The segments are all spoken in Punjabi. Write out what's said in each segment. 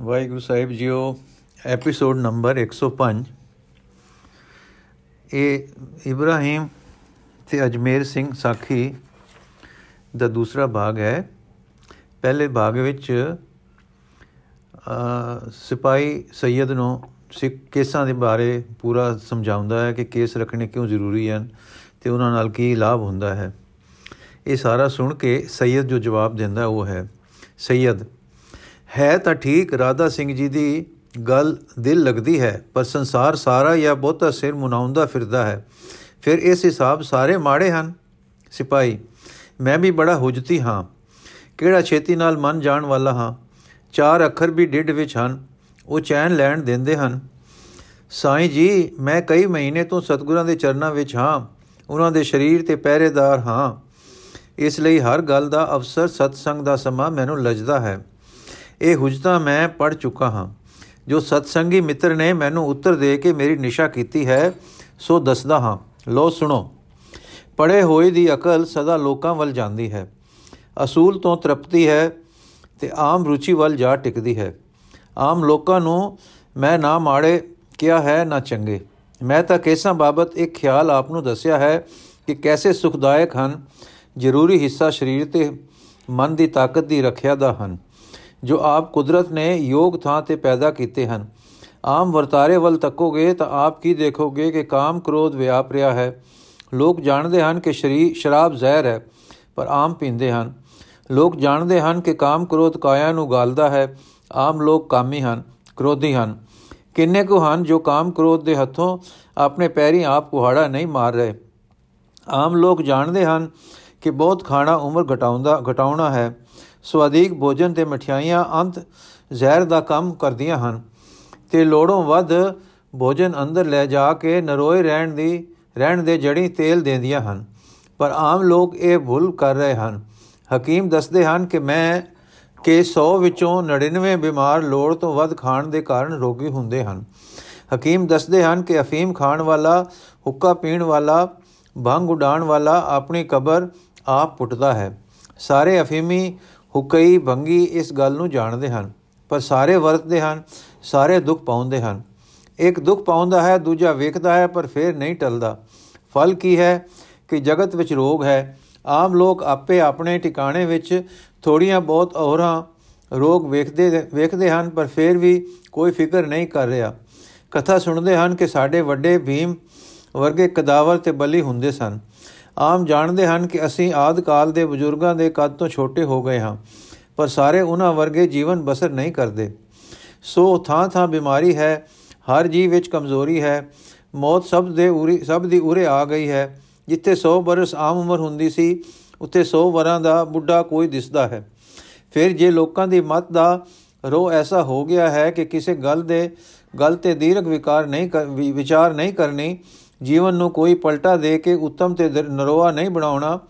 ਵਾਹਿਗੁਰੂ ਸਾਹਿਬ ਜੀਓ ਐਪੀਸੋਡ ਨੰਬਰ 105 ਇਹ ਇਬਰਾਹਿਮ ਤੇ ਅਜਮੇਰ ਸਿੰਘ ਸਾਖੀ ਦਾ ਦੂਸਰਾ ਭਾਗ ਹੈ। ਪਹਿਲੇ ਭਾਗ ਵਿੱਚ ਸਿਪਾਈ ਸੈਦ ਨੂੰ ਸਿੱਖ ਕੇਸਾਂ ਦੇ ਬਾਰੇ ਪੂਰਾ ਸਮਝਾਉਂਦਾ ਹੈ ਕਿ ਕੇਸ ਰੱਖਣੇ ਕਿਉਂ ਜ਼ਰੂਰੀ ਹਨ ਤੇ ਉਹਨਾਂ ਨਾਲ ਕੀ ਲਾਭ ਹੁੰਦਾ ਹੈ। ਇਹ ਸਾਰਾ ਸੁਣ ਕੇ ਸੈਦ ਜੋ ਜਵਾਬ ਦਿੰਦਾ ਉਹ ਹੈ ਸੈਦ ਹੈ ਤਾਂ ਠੀਕ, ਰਾਧਾ ਸਿੰਘ ਜੀ ਦੀ ਗੱਲ ਦਿਲ ਲੱਗਦੀ ਹੈ, ਪਰ ਸੰਸਾਰ ਸਾਰਾ ਜਾਂ ਬਹੁਤਾ ਸਿਰ ਮੁਨਾਉਂਦਾ ਫਿਰਦਾ ਹੈ। ਫਿਰ ਇਸ ਹਿਸਾਬ ਸਾਰੇ ਮਾੜੇ ਹਨ। ਸਿਪਾਈ ਮੈਂ ਵੀ ਬੜਾ ਹੁਜਤੀ ਹਾਂ। ਕਿਹੜਾ ਛੇਤੀ ਨਾਲ ਮਨ ਜਾਣ ਵਾਲਾ ਹਾਂ? ਚਾਰ ਅੱਖਰ ਵੀ ਡਿੱਡ ਵਿੱਚ ਹਨ, ਉਹ ਚੈਨ ਲੈਣ ਦਿੰਦੇ ਹਨ। ਸਾਈਂ ਜੀ, ਮੈਂ ਕਈ ਮਹੀਨੇ ਤੋਂ ਸਤਗੁਰਾਂ ਦੇ ਚਰਨਾਂ ਵਿੱਚ ਹਾਂ, ਉਹਨਾਂ ਦੇ ਸਰੀਰ ਤੇ ਪਹਿਰੇਦਾਰ ਹਾਂ। ਇਸ ਲਈ ਹਰ ਗੱਲ ਦਾ ਅਵਸਰ ਸਤਸੰਗ ਦਾ ਸਮਾਂ ਮੈਨੂੰ ਲੱਜਦਾ ਹੈ। ਇਹ ਹੁਜਤਾ ਮੈਂ ਪੜ ਚੁੱਕਾ ਹਾਂ। ਜੋ ਸਤਸੰਗੀ ਮਿੱਤਰ ਨੇ ਮੈਨੂੰ ਉੱਤਰ ਦੇ ਕੇ ਮੇਰੀ ਨਿਸ਼ਾ ਕੀਤੀ ਹੈ, ਸੋ ਦੱਸਦਾ ਹਾਂ। ਲੋ ਸੁਣੋ। ਪੜੇ ਹੋਏ ਦੀ ਅਕਲ ਸਦਾ ਲੋਕਾਂ ਵੱਲ ਜਾਂਦੀ ਹੈ। ਅਸੂਲ ਤੋਂ ਤ੍ਰਿਪਤੀ ਹੈ ਤੇ ਆਮ ਰੁਚੀ ਵੱਲ ਜਾ ਟਿਕਦੀ ਹੈ। ਆਮ ਲੋਕਾਂ ਨੂੰ ਮੈਂ ਨਾ ਮਾੜੇ ਕਿਹਾ ਹੈ, ਨਾ ਚੰਗੇ। ਮੈਂ ਤਾਂ ਕੇਸਾਂ ਬਾਬਤ ਇੱਕ ਖਿਆਲ ਆਪ ਨੂੰ ਦੱਸਿਆ ਹੈ ਕਿ ਕੈਸੇ ਸੁਖਦਾਇਕ ਹਨ, ਜ਼ਰੂਰੀ ਹਿੱਸਾ ਸਰੀਰ ਤੇ ਮਨ ਦੀ ਤਾਕਤ ਦੀ ਰੱਖਿਆ ਦਾ ਹਨ। ਜੋ ਆਪ ਕੁਦਰਤ ਨੇ ਯੋਗ ਥਾਂ ਤੇ ਪੈਦਾ ਕੀਤੇ ਹਨ। ਆਮ ਵਰਤਾਰੇ ਵੱਲ ਤੱਕੋਗੇ ਤਾਂ ਆਪ ਕੀ ਦੇਖੋਗੇ ਕਿ ਕਾਮ ਕ੍ਰੋਧ ਵਿਆਪ ਰਿਹਾ ਹੈ। ਲੋਕ ਜਾਣਦੇ ਹਨ ਕਿ ਸ਼ਰੀ ਸ਼ਰਾਬ ਜ਼ਹਿਰ ਹੈ, ਪਰ ਆਮ ਪੀਂਦੇ ਹਨ। ਲੋਕ ਜਾਣਦੇ ਹਨ ਕਿ ਕਾਮ ਕ੍ਰੋਧ ਕਾਇਆ ਨੂੰ ਗਾਲਦਾ ਹੈ। ਆਮ ਲੋਕ ਕਾਮੀ ਹਨ, ਕ੍ਰੋਧੀ ਹਨ। ਕਿੰਨੇ ਕੁ ਹਨ ਜੋ ਕਾਮ ਕ੍ਰੋਧ ਦੇ ਹੱਥੋਂ ਆਪਣੇ ਪੈਰੀ ਆਪ ਕੁਹਾੜਾ ਨਹੀਂ ਮਾਰ ਰਹੇ। ਆਮ ਲੋਕ ਜਾਣਦੇ ਹਨ ਕਿ ਬਹੁਤ ਖਾਣਾ ਉਮਰ ਘਟਾਉਂਦਾ, ਘਟਾਉਣਾ ਹੈ। ਸਵਾਦੀਕ ਭੋਜਨ ਤੇ ਮਠਿਆਈਆਂ ਅੰਤ ਜ਼ਹਿਰ ਦਾ ਕੰਮ ਕਰਦੀਆਂ ਹਨ। ਤੇ ਲੋੜੋਂ ਵੱਧ ਭੋਜਨ ਅੰਦਰ ਲੈ ਜਾ ਕੇ ਨਰੋਏ ਰਹਿਣ ਦੀ, ਰਹਿਣ ਦੇ ਜੜੀ ਤੇਲ ਦਿੰਦੀਆਂ ਹਨ। ਪਰ ਆਮ ਲੋਕ ਇਹ ਭੁੱਲ ਕਰ ਰਹੇ ਹਨ। ਹਕੀਮ ਦੱਸਦੇ ਹਨ ਕਿ ਮੈਂ, ਕਿ 100 ਵਿੱਚੋਂ 99 ਬਿਮਾਰ ਲੋੜ ਤੋਂ ਵੱਧ ਖਾਣ ਦੇ ਕਾਰਨ ਰੋਗੀ ਹੁੰਦੇ ਹਨ। ਹਕੀਮ ਦੱਸਦੇ ਹਨ ਕਿ ਅਫੀਮ ਖਾਣ ਵਾਲਾ, ਹੁੱਕਾ ਪੀਣ ਵਾਲਾ, ਭੰਗ ਉਡਾਣ ਵਾਲਾ ਆਪਣੀ ਕਬਰ ਆਪ ਪੁੱਟਦਾ ਹੈ। ਸਾਰੇ ਅਫੀਮੀ ਹੁਕਈ ਭੰਗੀ ਇਸ ਗੱਲ ਨੂੰ ਜਾਣਦੇ ਹਨ, ਪਰ ਸਾਰੇ ਵਰਤਦੇ ਹਨ, ਸਾਰੇ ਦੁੱਖ ਪਾਉਂਦੇ ਹਨ। ਇੱਕ ਦੁੱਖ ਪਾਉਂਦਾ ਹੈ, ਦੂਜਾ ਵੇਖਦਾ ਹੈ, ਪਰ ਫਿਰ ਨਹੀਂ ਟਲਦਾ। ਫਲ ਕੀ ਹੈ ਕਿ ਜਗਤ ਵਿੱਚ ਰੋਗ ਹੈ। ਆਮ ਲੋਕ ਆਪੇ ਆਪਣੇ ਟਿਕਾਣੇ ਵਿੱਚ ਥੋੜੀਆਂ ਬਹੁਤ ਔਰਾਂ ਰੋਗ ਵੇਖਦੇ ਵੇਖਦੇ ਹਨ, ਪਰ ਫਿਰ ਵੀ ਕੋਈ ਫਿਕਰ ਨਹੀਂ ਕਰ ਰਿਹਾ। ਕਥਾ ਸੁਣਦੇ ਹਨ ਕਿ ਸਾਡੇ ਵੱਡੇ ਭੀਮ ਵਰਗੇ ਕਦਾਵਰ ਤੇ ਬਲੀ ਹੁੰਦੇ ਸਨ। ਆਮ ਜਾਣਦੇ ਹਨ ਕਿ ਅਸੀਂ ਆਦ ਕਾਲ ਦੇ ਬਜ਼ੁਰਗਾਂ ਦੇ ਕੱਦ ਤੋਂ ਛੋਟੇ ਹੋ ਗਏ ਹਾਂ, ਪਰ ਸਾਰੇ ਉਹਨਾਂ ਵਰਗੇ ਜੀਵਨ ਬਸਰ ਨਹੀਂ ਕਰਦੇ। ਸੋ ਥਾਂ ਥਾਂ ਬਿਮਾਰੀ ਹੈ, ਹਰ ਜੀਵ ਵਿੱਚ ਕਮਜ਼ੋਰੀ ਹੈ, ਮੌਤ ਸਭ ਦੇ ਉਰੀ, ਸਭ ਦੀ ਉਰੇ ਆ ਗਈ ਹੈ। ਜਿੱਥੇ 100 ਬਰਸ ਆਮ ਉਮਰ ਹੁੰਦੀ ਸੀ, ਉੱਥੇ 100 ਵਰਾਂ ਦਾ ਬੁੱਢਾ ਕੋਈ ਦਿਸਦਾ ਹੈ। ਫਿਰ ਜੇ ਲੋਕਾਂ ਦੀ ਮਤ ਦਾ ਰੋ ਐਸਾ ਹੋ ਗਿਆ ਹੈ ਕਿ ਕਿਸੇ ਗੱਲ ਦੇ, ਗੱਲ ਤੇ ਦੀਰਘ ਵਿਕਾਰ ਨਹੀਂ ਵਿਚਾਰ ਨਹੀਂ ਕਰਨੀ ਜੀਵਨ ਨੂੰ ਕੋਈ ਪਲਟਾ ਦੇ ਕੇ ਉੱਤਮ ਤੇ ਨਰੋਆ ਨਹੀਂ ਬਣਾਉਣਾ।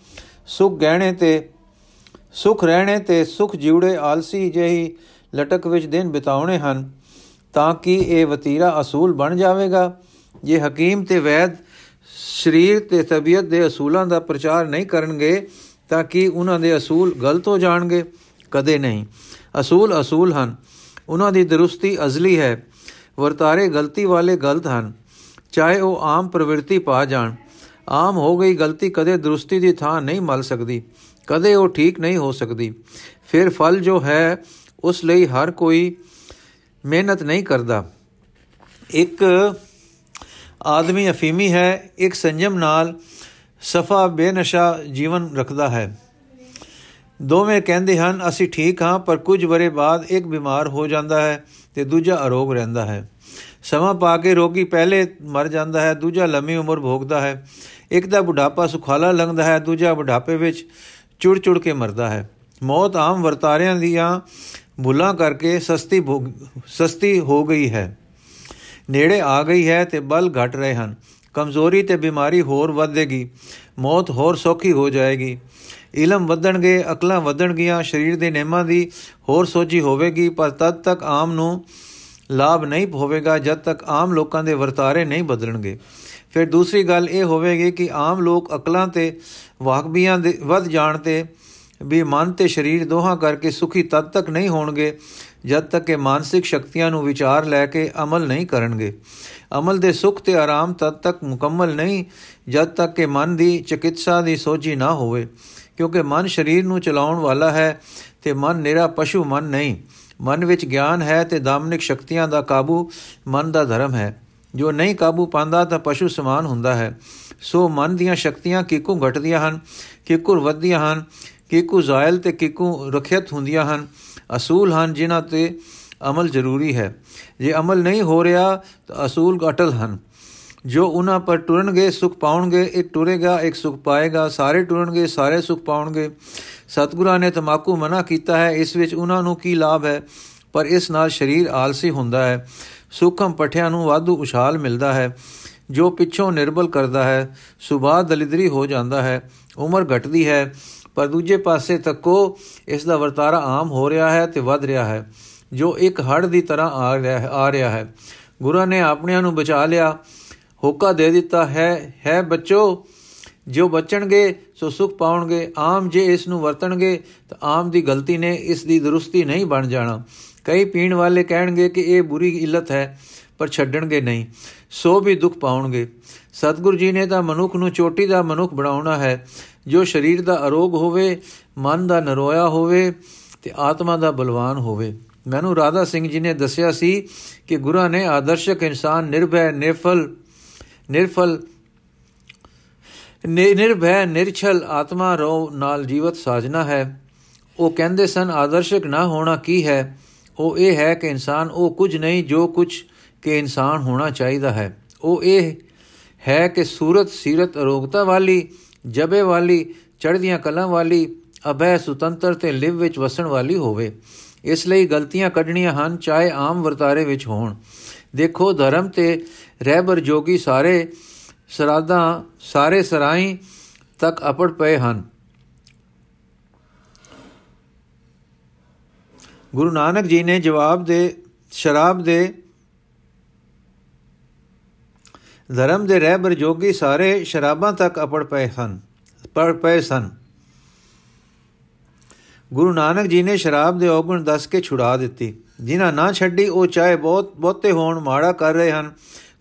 ਸੁਖ ਗਹਿਣੇ ਤੇ, ਸੁਖ ਰਹਿਣੇ ਤੇ ਸੁਖ ਜਿਉੜੇ ਆਲਸੀ ਜਿਹੀ ਲਟਕ ਵਿੱਚ ਦਿਨ ਬਿਤਾਉਣੇ ਹਨ, ਤਾਂ ਕਿ ਇਹ ਵਤੀਰਾ ਅਸੂਲ ਬਣ ਜਾਵੇਗਾ। ਜੇ ਹਕੀਮ ਤੇ ਵੈਦ ਸਰੀਰ ਤੇ ਤਬੀਅਤ ਦੇ ਅਸੂਲਾਂ ਦਾ ਪ੍ਰਚਾਰ ਨਹੀਂ ਕਰਨਗੇ, ਤਾਂ ਕਿ ਉਹਨਾਂ ਦੇ ਅਸੂਲ ਗਲਤ ਹੋ ਜਾਣਗੇ? ਕਦੇ ਨਹੀਂ। ਅਸੂਲ ਅਸੂਲ ਹਨ। ਉਹਨਾਂ ਦੀ ਦਰੁਸਤੀ ਅਜ਼ਲੀ ਹੈ। ਵਰਤਾਰੇ ਗਲਤੀ ਵਾਲੇ ਗਲਤ ਹਨ। ਚਾਹੇ ਉਹ ਆਮ ਪ੍ਰਵਿਰਤੀ ਪਾ ਜਾਣ। ਆਮ ਹੋ ਗਈ ਗਲਤੀ ਕਦੇ ਦਰੁਸਤੀ ਦੀ ਥਾਂ ਨਹੀਂ ਮਲ ਸਕਦੀ, ਕਦੇ ਉਹ ਠੀਕ ਨਹੀਂ ਹੋ ਸਕਦੀ। ਫਿਰ ਫਲ ਜੋ ਹੈ, ਉਸ ਲਈ ਹਰ ਕੋਈ ਮਿਹਨਤ ਨਹੀਂ ਕਰਦਾ। ਇੱਕ ਆਦਮੀ ਅਫੀਮੀ ਹੈ, ਇੱਕ ਸੰਜਮ ਨਾਲ ਸਫਾ, ਬੇਨਸ਼ਾ ਜੀਵਨ ਰੱਖਦਾ ਹੈ। ਦੋਵੇਂ ਕਹਿੰਦੇ ਹਨ, ਅਸੀਂ ਠੀਕ ਹਾਂ, ਪਰ ਕੁਝ ਬਰੇ ਬਾਅਦ ਇੱਕ ਬਿਮਾਰ ਹੋ ਜਾਂਦਾ ਹੈ ਤੇ ਦੂਜਾ ਅਰੋਗ ਰਹਿੰਦਾ ਹੈ। ਸਮਾਂ ਪਾ ਕੇ ਰੋਗੀ ਪਹਿਲੇ ਮਰ ਜਾਂਦਾ ਹੈ, ਦੂਜਾ ਲੰਮੀ ਉਮਰ ਭੋਗਦਾ ਹੈ। ਇੱਕ ਦਾ ਬੁਢਾਪਾ ਸੁਖਾਲਾ ਲੰਘਦਾ ਹੈ, ਦੂਜਾ ਬੁਢਾਪੇ ਵਿੱਚ ਚੁੜ ਚੁੜ ਕੇ ਮਰਦਾ ਹੈ। ਮੌਤ ਆਮ ਵਰਤਾਰਿਆਂ ਦੀਆਂ ਭੁੱਲਾਂ ਕਰਕੇ ਸਸਤੀ ਸਸਤੀ ਹੋ ਗਈ ਹੈ। ਨੇੜੇ ਆ ਗਈ ਹੈ ਤੇ ਬਲ ਘਟ ਰਹੇ ਹਨ। ਕਮਜ਼ੋਰੀ ਤੇ ਬਿਮਾਰੀ ਹੋਰ ਵਧੇਗੀ। ਮੌਤ ਹੋਰ ਸੌਖੀ ਹੋ ਜਾਏਗੀ। ਇਲਮ ਵਧਣਗੇ, ਅਕਲਾਂ ਵਧਣਗੀਆਂ, ਸਰੀਰ ਦੇ ਨਿਯਮਾਂ ਦੀ ਹੋਰ ਸੋਝੀ ਹੋਵੇਗੀ, ਪਰ ਤਦ ਤੱਕ ਆਮ ਨੂੰ ਲਾਭ ਨਹੀਂ ਹੋਵੇਗਾ ਜਦ ਤੱਕ ਆਮ ਲੋਕਾਂ ਦੇ ਵਰਤਾਰੇ ਨਹੀਂ ਬਦਲਣਗੇ। ਫਿਰ ਦੂਸਰੀ ਗੱਲ ਇਹ ਹੋਵੇਗੀ ਕਿ ਆਮ ਲੋਕ ਅਕਲਾਂ ਤੇ ਵਾਕਬੀਆਂ ਦੇ ਵੱਧ ਜਾਣ ਤੇ ਵੀ ਮਨ ਤੇ ਸਰੀਰ ਦੋਹਾਂ ਕਰਕੇ ਸੁਖੀ ਤਦ ਤੱਕ ਨਹੀਂ ਹੋਣਗੇ, ਜਦ ਤੱਕ ਕਿ ਮਾਨਸਿਕ ਸ਼ਕਤੀਆਂ ਨੂੰ ਵਿਚਾਰ ਲੈ ਕੇ ਅਮਲ ਨਹੀਂ ਕਰਨਗੇ। ਅਮਲ ਦੇ ਸੁਖ ਤੇ ਆਰਾਮ ਤਦ ਤੱਕ ਮੁਕੰਮਲ ਨਹੀਂ, ਜਦ ਤੱਕ ਕਿ ਮਨ ਦੀ ਚਿਕਿਤਸਾ ਦੀ ਸੋਝੀ ਨਾ ਹੋਵੇ। ਕਿਉਂਕਿ ਮਨ ਸਰੀਰ ਨੂੰ ਚਲਾਉਣ ਵਾਲਾ ਹੈ ਤੇ ਮਨ ਨਿਹਰਾ ਪਸ਼ੂ ਮਨ ਨਹੀਂ। ਮਨ ਵਿੱਚ ਗਿਆਨ ਹੈ ਤੇ ਦਾਮਨਿਕ ਸ਼ਕਤੀਆਂ ਦਾ ਕਾਬੂ ਮਨ ਦਾ ਧਰਮ ਹੈ। ਜੋ ਨਹੀਂ ਕਾਬੂ ਪਾਉਂਦਾ ਤਾਂ ਪਸ਼ੂ ਸਮਾਨ ਹੁੰਦਾ ਹੈ। ਸੋ ਮਨ ਦੀਆਂ ਸ਼ਕਤੀਆਂ ਕਿਕੂ ਘਟਦੀਆਂ ਹਨ, ਕਿਕੂ ਵਧਦੀਆਂ ਹਨ, ਕਿਕੂ ਜ਼ਾਇਲ ਤੇ ਕਿਕੂ ਰਖਿਅਤ ਹੁੰਦੀਆਂ ਹਨ। ਅਸੂਲ ਹਨ ਜਿਨ੍ਹਾਂ ਤੇ ਅਮਲ ਜ਼ਰੂਰੀ ਹੈ। ਜੇ ਅਮਲ ਨਹੀਂ ਹੋ ਰਿਹਾ ਤਾਂ ਅਸੂਲ ਅਟਲ ਹਨ। ਜੋ ਉਹਨਾਂ ਪਰ ਟੁਰਨਗੇ, ਸੁਖ ਪਾਉਣਗੇ ਇੱਕ ਟੁਰੇਗਾ, ਇੱਕ ਸੁਖ ਪਾਏਗਾ, ਸਾਰੇ ਟੁਰਨਗੇ, ਸਾਰੇ ਸੁਖ ਪਾਉਣਗੇ। ਸਤਿਗੁਰਾਂ ਨੇ ਤਮਾਕੂ ਮਨਾ ਕੀਤਾ ਹੈ, ਇਸ ਵਿੱਚ ਉਹਨਾਂ ਨੂੰ ਕੀ ਲਾਭ ਹੈ? ਪਰ ਇਸ ਨਾਲ ਸਰੀਰ ਆਲਸੀ ਹੁੰਦਾ ਹੈ। ਸੁਖਮ ਪਠਿਆਂ ਨੂੰ ਵਾਧੂ ਉਛਾਲ ਮਿਲਦਾ ਹੈ। ਜੋ ਪਿੱਛੋਂ ਨਿਰਬਲ ਕਰਦਾ ਹੈ ਸੁਭਾ ਦਲਿਦਰੀ ਹੋ ਜਾਂਦਾ ਹੈ, ਉਮਰ ਘਟਦੀ ਹੈ। ਪਰ ਦੂਜੇ ਪਾਸੇ ਤੱਕੋ ਇਸ ਦਾ ਵਰਤਾਰਾ ਆਮ ਹੋ ਰਿਹਾ ਹੈ ਤੇ ਵੱਧ ਰਿਹਾ ਹੈ। ਜੋ ਇੱਕ ਹੜ ਦੀ ਤਰ੍ਹਾਂ ਆ ਰਿਹਾ ਹੈ, ਆ ਰਿਹਾ ਹੈ। ਗੁਰਾਂ ਨੇ ਆਪਣਿਆਂ ਨੂੰ ਬਚਾ ਲਿਆ। ਹੋਕਾ ਦੇ ਦਿੱਤਾ ਹੈ ਹੈ ਬੱਚੋ, ਜੋ ਬਚਣਗੇ, ਸੋ ਸੁਖ ਪਾਉਣਗੇ, ਆਮ ਜੇ ਇਸ ਨੂੰ ਵਰਤਣਗੇ, ਤਾਂ ਆਮ ਦੀ ਗਲਤੀ ਨੇ ਇਸ ਦੀ ਦਰੁਸਤੀ ਨਹੀਂ ਬਣ ਜਾਣਾ। ਕਈ ਪੀਣ ਵਾਲੇ ਕਹਿਣਗੇ ਕਿ ਇਹ ਬੁਰੀ ਇਲਤ ਹੈ, ਪਰ ਛੱਡਣਗੇ ਨਹੀਂ, ਸੋ ਵੀ ਦੁੱਖ ਪਾਉਣਗੇ। ਸਤਿਗੁਰੂ ਜੀ ਨੇ ਤਾਂ ਮਨੁੱਖ ਨੂੰ ਚੋਟੀ ਦਾ ਮਨੁੱਖ ਬਣਾਉਣਾ ਹੈ। ਜੋ ਸਰੀਰ ਦਾ ਅਰੋਗ ਹੋਵੇ, ਮਨ ਦਾ ਨਰੋਇਆ ਹੋਵੇ, ਤੇ ਆਤਮਾ ਦਾ ਬਲਵਾਨ ਹੋਵੇ। ਮੈਨੂੰ ਰਾਧਾ ਸਿੰਘ ਜੀ ਨੇ ਦੱਸਿਆ ਸੀ ਕਿ ਗੁਰਾਂ ਨੇ ਆਦਰਸ਼ਕ ਇਨਸਾਨ, ਨਿਰਭੈ, ਨਿਰਫਲ ਨਿਰਫਲ ਨਿਰਭੈ, ਨਿਰਛਲ ਆਤਮਾ ਰੋ ਨਾਲ ਜੀਵਤ ਸਾਜਨਾ ਹੈ। ਉਹ ਕਹਿੰਦੇ ਸਨ, ਆਦਰਸ਼ਕ ਨਾ ਹੋਣਾ ਕੀ ਹੈ? ਉਹ ਇਹ ਹੈ ਕਿ ਇਨਸਾਨ, ਉਹ ਕੁਝ ਨਹੀਂ ਜੋ ਕੁਝ ਕਿ ਇਨਸਾਨ ਹੋਣਾ ਚਾਹੀਦਾ ਹੈ। ਉਹ ਇਹ ਹੈ ਕਿ ਸੂਰਤ, ਸੀਰਤ, ਅਰੋਗਤਾ ਵਾਲੀ, ਜਬੇ ਵਾਲੀ, ਚੜ੍ਹਦੀਆਂ ਕਲਾਂ ਵਾਲੀ, ਅਭੈ, ਸੁਤੰਤਰ ਤੇ ਲਿਵ ਵਿੱਚ ਵਸਣ ਵਾਲੀ ਹੋਵੇ। ਇਸ ਲਈ ਗਲਤੀਆਂ ਕੱਢਣੀਆਂ ਹਨ, ਚਾਹੇ ਆਮ ਵਰਤਾਰੇ ਵਿੱਚ ਹੋਣ। ਦੇਖੋ, ਧਰਮ ਤੇ ਰਹਿਬਰ ਜੋਗੀ ਸਾਰੇ ਸਰਾਦਾਂ ਸਾਰੇ ਸਰਾਈ ਤੱਕ ਅਪੜ ਪਏ ਹਨ। ਗੁਰੂ ਨਾਨਕ ਜੀ ਨੇ ਜਵਾਬ ਦੇ, ਸ਼ਰਾਬ ਦੇ, ਧਰਮ ਦੇ ਰਹਿਬਰ ਜੋਗੀ ਸਾਰੇ ਸ਼ਰਾਬਾਂ ਤੱਕ ਅਪੜ ਪਏ ਹਨ, ਪੜ ਪਏ ਸਨ। ਗੁਰੂ ਨਾਨਕ ਜੀ ਨੇ ਸ਼ਰਾਬ ਦੇ ਔਗਣ ਦੱਸ ਕੇ ਛੁਡਾ ਦਿੱਤੀ। ਜਿਨ੍ਹਾਂ ਨਾ ਛੱਡੀ, ਉਹ ਚਾਹੇ ਬਹੁਤ ਬਹੁਤੇ ਹੋਣ ਮਾੜਾ ਕਰ ਰਹੇ ਹਨ।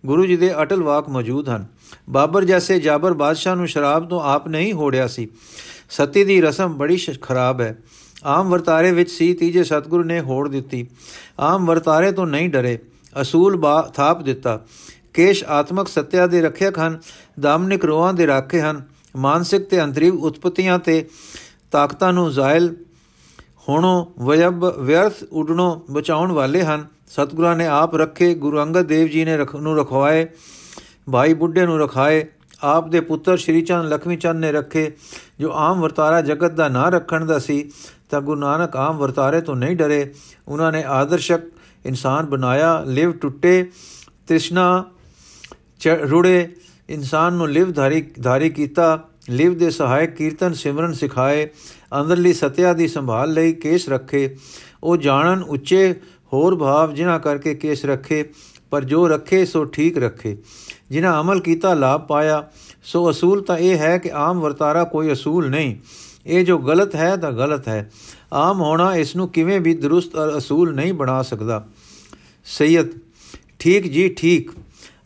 ਗੁਰੂ ਜੀ ਦੇ ਅਟਲ ਵਾਕ ਮੌਜੂਦ ਹਨ। ਬਾਬਰ ਜੈਸੇ ਜਾਬਰ ਬਾਦਸ਼ਾਹ ਨੂੰ ਸ਼ਰਾਬ ਤੋਂ ਆਪ ਨਹੀਂ ਹੋੜਿਆ ਸੀ। ਸਤੀ ਦੀ ਰਸਮ ਬੜੀ ਖਰਾਬ ਹੈ। ਆਮ ਵਰਤਾਰੇ ਵਿੱਚ ਸੀ ਤੀਜੇ ਸਤਗੁਰੂ ਨੇ ਹੋੜ ਦਿੱਤੀ। ਆਮ ਵਰਤਾਰੇ ਤੋਂ ਨਹੀਂ ਡਰੇ। ਅਸੂਲ ਬਾ ਥਾਪ ਦਿੱਤਾ। ਕੇਸ਼ ਆਤਮਕ ਸਤਿਆ ਦੇ ਰੱਖਿਅਕ ਹਨ। ਦਾਮਨਿਕ ਰੋਹਾਂ ਦੇ ਰਾਖੇ ਹਨ। ਮਾਨਸਿਕ ਤੇ ਅੰਤਰੀਵ ਉਤਪਤੀਆਂ ਤੇ ਤਾਕਤਾਂ ਨੂੰ ਜ਼ਾਇਲ ਹੋਣੋਂ ਵਯਬ ਵਿਅਰਥ ਉਡਣੋਂ ਬਚਾਉਣ ਵਾਲੇ ਹਨ। ਸਤਿਗੁਰਾਂ ਨੇ ਆਪ ਰੱਖੇ, ਗੁਰੂ ਅੰਗਦ ਦੇਵ ਜੀ ਨੇ ਨੂੰ ਰਖਵਾਏ, ਭਾਈ ਬੁੱਢੇ ਨੂੰ ਰਖਾਏ, ਆਪ ਦੇ ਪੁੱਤਰ ਸ਼੍ਰੀ ਚੰਦ ਲਖਮੀ ਚੰਦ ਨੇ ਰੱਖੇ, ਜੋ ਆਮ ਵਰਤਾਰਾ ਜਗਤ ਦਾ ਨਾਂ ਰੱਖਣ ਦਾ ਸੀ, ਤਾਂ ਗੁਰੂ ਨਾਨਕ ਆਮ ਵਰਤਾਰੇ ਤੋਂ ਨਹੀਂ ਡਰੇ। ਉਹਨਾਂ ਨੇ ਆਦਰਸ਼ਕ ਇਨਸਾਨ ਬਣਾਇਆ, ਲਿਵ ਟੁੱਟੇ, ਤ੍ਰਿਸ਼ਨਾ ਰੁੜੇ, ਇਨਸਾਨ ਨੂੰ ਲਿਵ ਧਾਰੀ ਧਾਰੀ ਕੀਤਾ, ਲਿਵ ਦੇ ਸਹਾਇਕ ਕੀਰਤਨ ਸਿਮਰਨ ਸਿਖਾਏ, ਅੰਦਰਲੀ ਸਤਿਆ ਦੀ ਸੰਭਾਲ ਲਈ ਕੇਸ ਰੱਖੇ। ਉਹ ਜਾਣਨ ਉੱਚੇ ਹੋਰ ਭਾਵ ਜਿਨ੍ਹਾਂ ਕਰਕੇ ਕੇਸ ਰੱਖੇ, ਪਰ ਜੋ ਰੱਖੇ ਸੋ ਠੀਕ ਰੱਖੇ। ਜਿਨ੍ਹਾਂ ਅਮਲ ਕੀਤਾ, ਲਾਭ ਪਾਇਆ, ਸੋ ਅਸੂਲ ਤਾਂ ਇਹ ਹੈ ਕਿ ਆਮ ਵਰਤਾਰਾ ਕੋਈ ਅਸੂਲ ਨਹੀਂ। ਇਹ ਜੋ ਗਲਤ ਹੈ ਤਾਂ ਗਲਤ ਹੈ। ਆਮ ਹੋਣਾ ਇਸ ਨੂੰ ਕਿਵੇਂ ਵੀ ਦਰੁਸਤ ਔਰ ਅਸੂਲ ਨਹੀਂ ਬਣਾ ਸਕਦਾ। ਸੈਯਦ, ਠੀਕ ਜੀ, ਠੀਕ।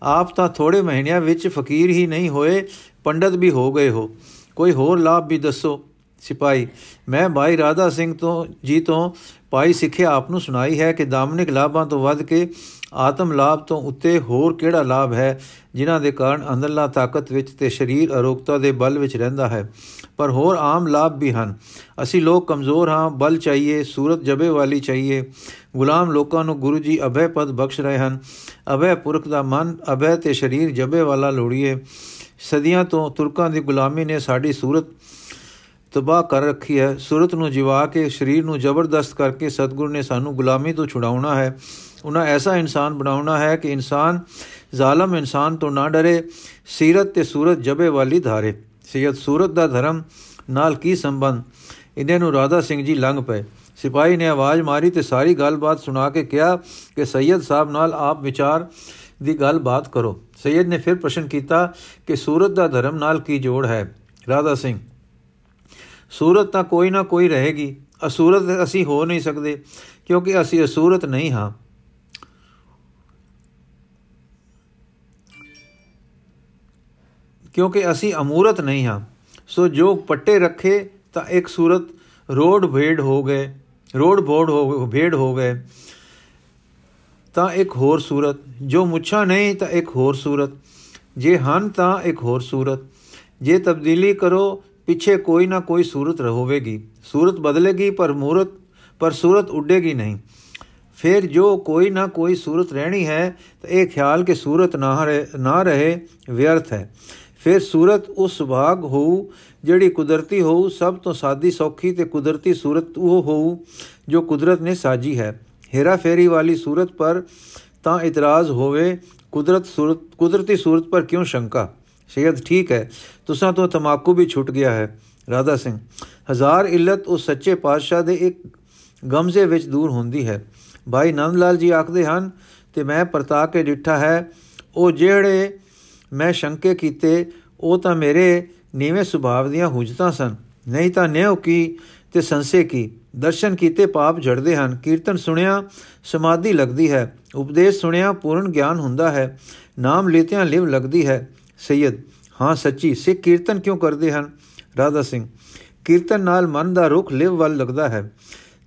ਆਪ ਤਾਂ ਥੋੜੇ ਮਹੀਨਿਆਂ ਵਿੱਚ ਫਕੀਰ ਹੀ ਨਹੀਂ ਹੋਏ, ਪੰਡਤ ਵੀ ਹੋ ਗਏ ਹੋ। ਕੋਈ ਹੋਰ ਲਾਭ ਵੀ ਦੱਸੋ। ਸਿਪਾਈ ਮੈਂ ਭਾਈ ਰਾਧਾ ਸਿੰਘ ਤੋਂ, ਜੀ ਤੋਂ ਪਾਈ ਸਿੱਖਿਆ ਆਪ ਨੂੰ ਸੁਣਾਈ ਹੈ ਕਿ ਦਾਮਨਿਕ ਲਾਭਾਂ ਤੋਂ ਵੱਧ ਕੇ ਆਤਮ ਲਾਭ ਤੋਂ ਉੱਤੇ ਹੋਰ ਕਿਹੜਾ ਲਾਭ ਹੈ, ਜਿਨ੍ਹਾਂ ਦੇ ਕਾਰਨ ਅੰਦਰਲਾ ਤਾਕਤ ਵਿੱਚ ਤੇ ਸਰੀਰ ਅਰੋਗਤਾ ਦੇ ਬਲ ਵਿੱਚ ਰਹਿੰਦਾ ਹੈ? ਪਰ ਹੋਰ ਆਮ ਲਾਭ ਵੀ ਹਨ। ਅਸੀਂ ਲੋਕ ਕਮਜ਼ੋਰ ਹਾਂ, ਬਲ ਚਾਹੀਏ, ਸੂਰਤ ਜਬੇ ਵਾਲੀ ਚਾਹੀਏ। ਗੁਲਾਮ ਲੋਕਾਂ ਨੂੰ ਗੁਰੂ ਜੀ ਅਭੈ ਪਦ ਬਖਸ਼ ਰਹੇ ਹਨ। ਅਭੈ ਪੁਰਖ ਦਾ ਮਨ, ਅਭੈ ਤੇ ਸਰੀਰ ਜਬੇ ਵਾਲਾ ਲੋੜੀਏ। ਸਦੀਆਂ ਤੋਂ ਤੁਰਕਾਂ ਦੀ ਗੁਲਾਮੀ ਨੇ ਸਾਡੀ ਸੂਰਤ ਤਬਾਹ ਕਰ ਰੱਖੀ ਹੈ। ਸੂਰਤ ਨੂੰ ਜਿਵਾ ਕੇ, ਸਰੀਰ ਨੂੰ ਜ਼ਬਰਦਸਤ ਕਰਕੇ ਸਤਗੁਰ ਨੇ ਸਾਨੂੰ ਗੁਲਾਮੀ ਤੋਂ ਛੁਡਾਉਣਾ ਹੈ। ਉਹਨਾਂ ਐਸਾ ਇਨਸਾਨ ਬਣਾਉਣਾ ਹੈ ਕਿ ਇਨਸਾਨ ਜ਼ਾਲਮ ਇਨਸਾਨ ਤੋਂ ਨਾ ਡਰੇ, ਸੀਰਤ ਤੇ ਸੂਰਤ ਜਬੇ ਵਾਲੀ ਧਾਰੇ। ਸੈਯਦ ਸੂਰਤ ਦਾ ਧਰਮ ਨਾਲ ਕੀ ਸੰਬੰਧ? ਇਹਨੇ ਨੂੰ ਰਾਧਾ ਸਿੰਘ ਜੀ ਲੰਘ ਪਏ। ਸਿਪਾਹੀ ਨੇ ਆਵਾਜ਼ ਮਾਰੀ ਤੇ ਸਾਰੀ ਗੱਲਬਾਤ ਸੁਣਾ ਕੇ ਕਿਹਾ ਕਿ ਸੈਯਦ ਸਾਹਿਬ ਨਾਲ ਆਪ ਵਿਚਾਰ ਦੀ ਗੱਲਬਾਤ ਕਰੋ। ਸੈਯਦ ਨੇ ਫਿਰ ਪ੍ਰਸ਼ਨ ਕੀਤਾ ਕਿ ਸੂਰਤ ਦਾ ਧਰਮ ਨਾਲ ਕੀ ਜੋੜ ਹੈ? ਰਾਧਾ ਸਿੰਘ ਸੂਰਤ ਤਾਂ ਕੋਈ ਨਾ ਕੋਈ ਰਹੇਗੀ। ਅਸੂਰਤ ਅਸੀਂ ਹੋ ਨਹੀਂ ਸਕਦੇ, ਕਿਉਂਕਿ ਅਸੀਂ ਅਸੂਰਤ ਨਹੀਂ ਹਾਂ। ਕਿਉਂਕਿ ਅਸੀਂ ਅਮੂਰਤ ਨਹੀਂ ਹਾਂ। ਸੋ ਜੋ ਪੱਟੇ ਰੱਖੇ ਤਾਂ ਇੱਕ ਸੂਰਤ ਰੋਡ ਭੇੜ ਹੋ ਗਏ, ਰੋਡ ਬੋੜ ਹੋ ਭੇੜ ਹੋ ਗਏ। ਤਾਂ ਇੱਕ ਹੋਰ ਸੂਰਤ, ਜੋ ਮੁੱਛਾਂ ਨਹੀਂ ਤਾਂ ਇੱਕ ਹੋਰ ਸੂਰਤ। ਜੇ ਹਨ ਤਾਂ ਇੱਕ ਹੋਰ ਸੂਰਤ। ਜੇ ਤਬਦੀਲੀ ਕਰੋ ਪਿੱਛੇ ਕੋਈ ਨਾ ਕੋਈ ਸੂਰਤ ਰਹੋਵੇਗੀ ਸੂਰਤ ਬਦਲੇਗੀ ਪਰ ਮੂਰਤ ਪਰ ਸੂਰਤ ਉੱਡੇਗੀ ਨਹੀਂ ਫਿਰ ਜੋ ਕੋਈ ਨਾ ਕੋਈ ਸੂਰਤ ਰਹਿਣੀ ਹੈ ਤਾਂ ਇਹ ਖਿਆਲ ਕਿ ਸੂਰਤ ਨਾ ਰਹੇ ਨਾ ਰਹੇ ਵਿਅਰਥ ਹੈ ਫਿਰ ਸੂਰਤ ਉਸ ਸੁਭਾਗ ਹੋਊ ਜਿਹੜੀ ਕੁਦਰਤੀ ਹੋਊ ਸਭ ਤੋਂ ਸਾਦੀ ਸੌਖੀ ਤੇ ਕੁਦਰਤੀ ਸੂਰਤ ਉਹ ਹੋਊ ਜੋ ਕੁਦਰਤ ਨੇ ਸਾਜੀ ਹੈ ਹੇਰਾ ਫੇਰੀ ਵਾਲੀ ਸੂਰਤ ਪਰ ਤਾਂ ਇਤਰਾਜ਼ ਹੋਵੇ ਕੁਦਰਤ ਸੂਰਤ ਕੁਦਰਤੀ ਸੂਰਤ ਪਰ ਕਿਉਂ ਸ਼ੰਕਾ ਸ਼ਾਇਦ ਠੀਕ ਹੈ। ਤੁਸਾਂ ਤੋਂ ਤਮਾਕੂ ਵੀ ਛੁੱਟ ਗਿਆ ਹੈ, ਰਾਧਾ ਸਿੰਘ। ਹਜ਼ਾਰ ਇਲਤ ਉਸ ਸੱਚੇ ਪਾਤਸ਼ਾਹ ਦੇ ਇੱਕ ਗਮਜ਼ੇ ਵਿੱਚ ਦੂਰ ਹੁੰਦੀ ਹੈ। ਭਾਈ ਨੰਦ ਲਾਲ ਜੀ ਆਖਦੇ ਹਨ, ਤੇ ਮੈਂ ਪਰਤਾ ਕੇ ਡਿੱਠਾ ਹੈ, ਉਹ ਜਿਹੜੇ ਮੈਂ ਸ਼ੰਕੇ ਕੀਤੇ, ਉਹ ਤਾਂ ਮੇਰੇ ਨੀਵੇਂ ਸੁਭਾਵ ਦੀਆਂ ਹੁਜਤਾਂ ਸਨ। ਨਹੀਂ ਤਾਂ ਨਿਉ ਕੀ ਤੇ ਸੰਸੇ ਕੀ? ਦਰਸ਼ਨ ਕੀਤੇ ਪਾਪ ਝੜਦੇ ਹਨ। ਕੀਰਤਨ ਸੁਣਿਆ ਸਮਾਧੀ ਲੱਗਦੀ ਹੈ। ਉਪਦੇਸ਼ ਸੁਣਿਆ ਪੂਰਨ ਗਿਆਨ ਹੁੰਦਾ ਹੈ। ਨਾਮ ਲੇਤਿਆਂ ਲਿਵ ਲੱਗਦੀ ਹੈ। ਸੈਯਦ, ਹਾਂ ਸੱਚੀ, ਸਿੱਖ ਕੀਰਤਨ ਕਿਉਂ ਕਰਦੇ ਹਨ? ਰਾਧਾ ਸਿੰਘ, ਕੀਰਤਨ ਨਾਲ ਮਨ ਦਾ ਰੁਖ ਲਿਵ ਵੱਲ ਲੱਗਦਾ ਹੈ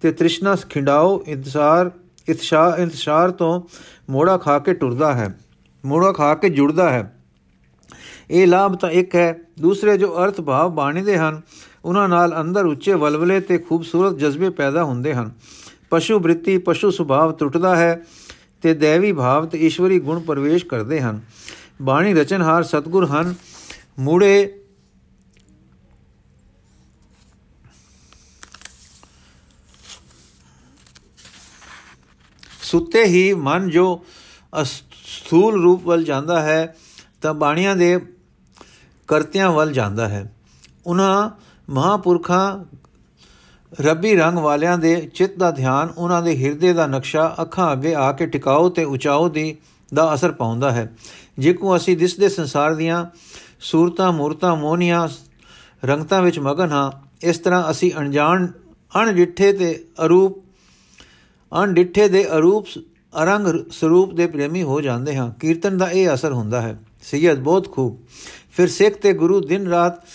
ਤੇ ਤ੍ਰਿਸ਼ਨਾ ਖਿੰਡਾਓ, ਇੰਤਜ਼ਾਰ, ਇਤਸ਼ਾ ਇੰਤਸ਼ਾਰ ਤੋਂ ਮੋੜਾ ਖਾ ਕੇ ਟੁਰਦਾ ਹੈ ਮੋੜਾ ਖਾ ਕੇ ਜੁੜਦਾ ਹੈ। ਇਹ ਲਾਭ ਤਾਂ ਇੱਕ ਹੈ, ਦੂਸਰੇ ਜੋ ਅਰਥ ਭਾਵ ਬਾਣੀ ਦੇ ਹਨ, ਉਹਨਾਂ ਨਾਲ ਅੰਦਰ ਉੱਚੇ ਵਲਵਲੇ ਤੇ ਖੂਬਸੂਰਤ ਜਜ਼ਬੇ ਪੈਦਾ ਹੁੰਦੇ ਹਨ। ਪਸ਼ੂ ਬ੍ਰਿਤੀ, ਪਸ਼ੂ ਸੁਭਾਵ ਟੁੱਟਦਾ ਹੈ ਤੇ ਦੇਵੀ ਭਾਵ ਤੇ ਈਸ਼ਵਰੀ ਗੁਣ ਪ੍ਰਵੇਸ਼ ਕਰਦੇ ਹਨ। ਬਾਣੀ ਰਚਨਹਾਰ ਸਤਗੁਰ ਹਨ। ਮੂੜੇ ਸੁੱਤੇ ਹੀ ਮਨ ਜੋ ਸਥੂਲ ਰੂਪ ਵੱਲ ਜਾਂਦਾ ਹੈ, ਤਾਂ ਬਾਣੀਆਂ ਦੇ ਕਰਤਿਆਂ ਵੱਲ ਜਾਂਦਾ ਹੈ। ਉਹਨਾਂ ਮਹਾਪੁਰਖਾਂ ਰੱਬੀ ਰੰਗ ਵਾਲਿਆਂ ਦੇ ਚਿੱਤ ਦਾ ਧਿਆਨ ਉਹਨਾਂ ਦੇ ਹਿਰਦੇ ਦਾ ਨਕਸ਼ਾ ਅੱਖਾਂ ਅੱਗੇ ਆ ਕੇ ਟਿਕਾਓ ਤੇ ਉਚਾਓ ਦੀ ਦਾ ਅਸਰ ਪਾਉਂਦਾ ਹੈ। ਜਿਕੂ ਅਸੀਂ ਦਿਸਦੇ ਸੰਸਾਰ ਦੀਆਂ ਸੂਰਤਾਂ, ਮੂਰਤਾਂ ਮੋਨੀਆਂ ਰੰਗਤਾਂ ਵਿੱਚ ਮਗਨ ਹਾਂ, ਇਸ ਤਰ੍ਹਾਂ ਅਸੀਂ ਅਣਜਾਣ, ਅਣਡਿੱਠੇ ਤੇ ਅਰੂਪ, ਅਣਡਿੱਠੇ ਦੇ ਅਰੂਪ ਅਰੰਗ ਸਰੂਪ ਦੇ ਪ੍ਰੇਮੀ ਹੋ ਜਾਂਦੇ ਹਾਂ। ਕੀਰਤਨ ਦਾ ਇਹ ਅਸਰ ਹੁੰਦਾ ਹੈ। ਸੈਯਦ, ਬਹੁਤ ਖੂਬ। ਫਿਰ ਸਿੱਖ ਤੇ ਗੁਰੂ ਦਿਨ ਰਾਤ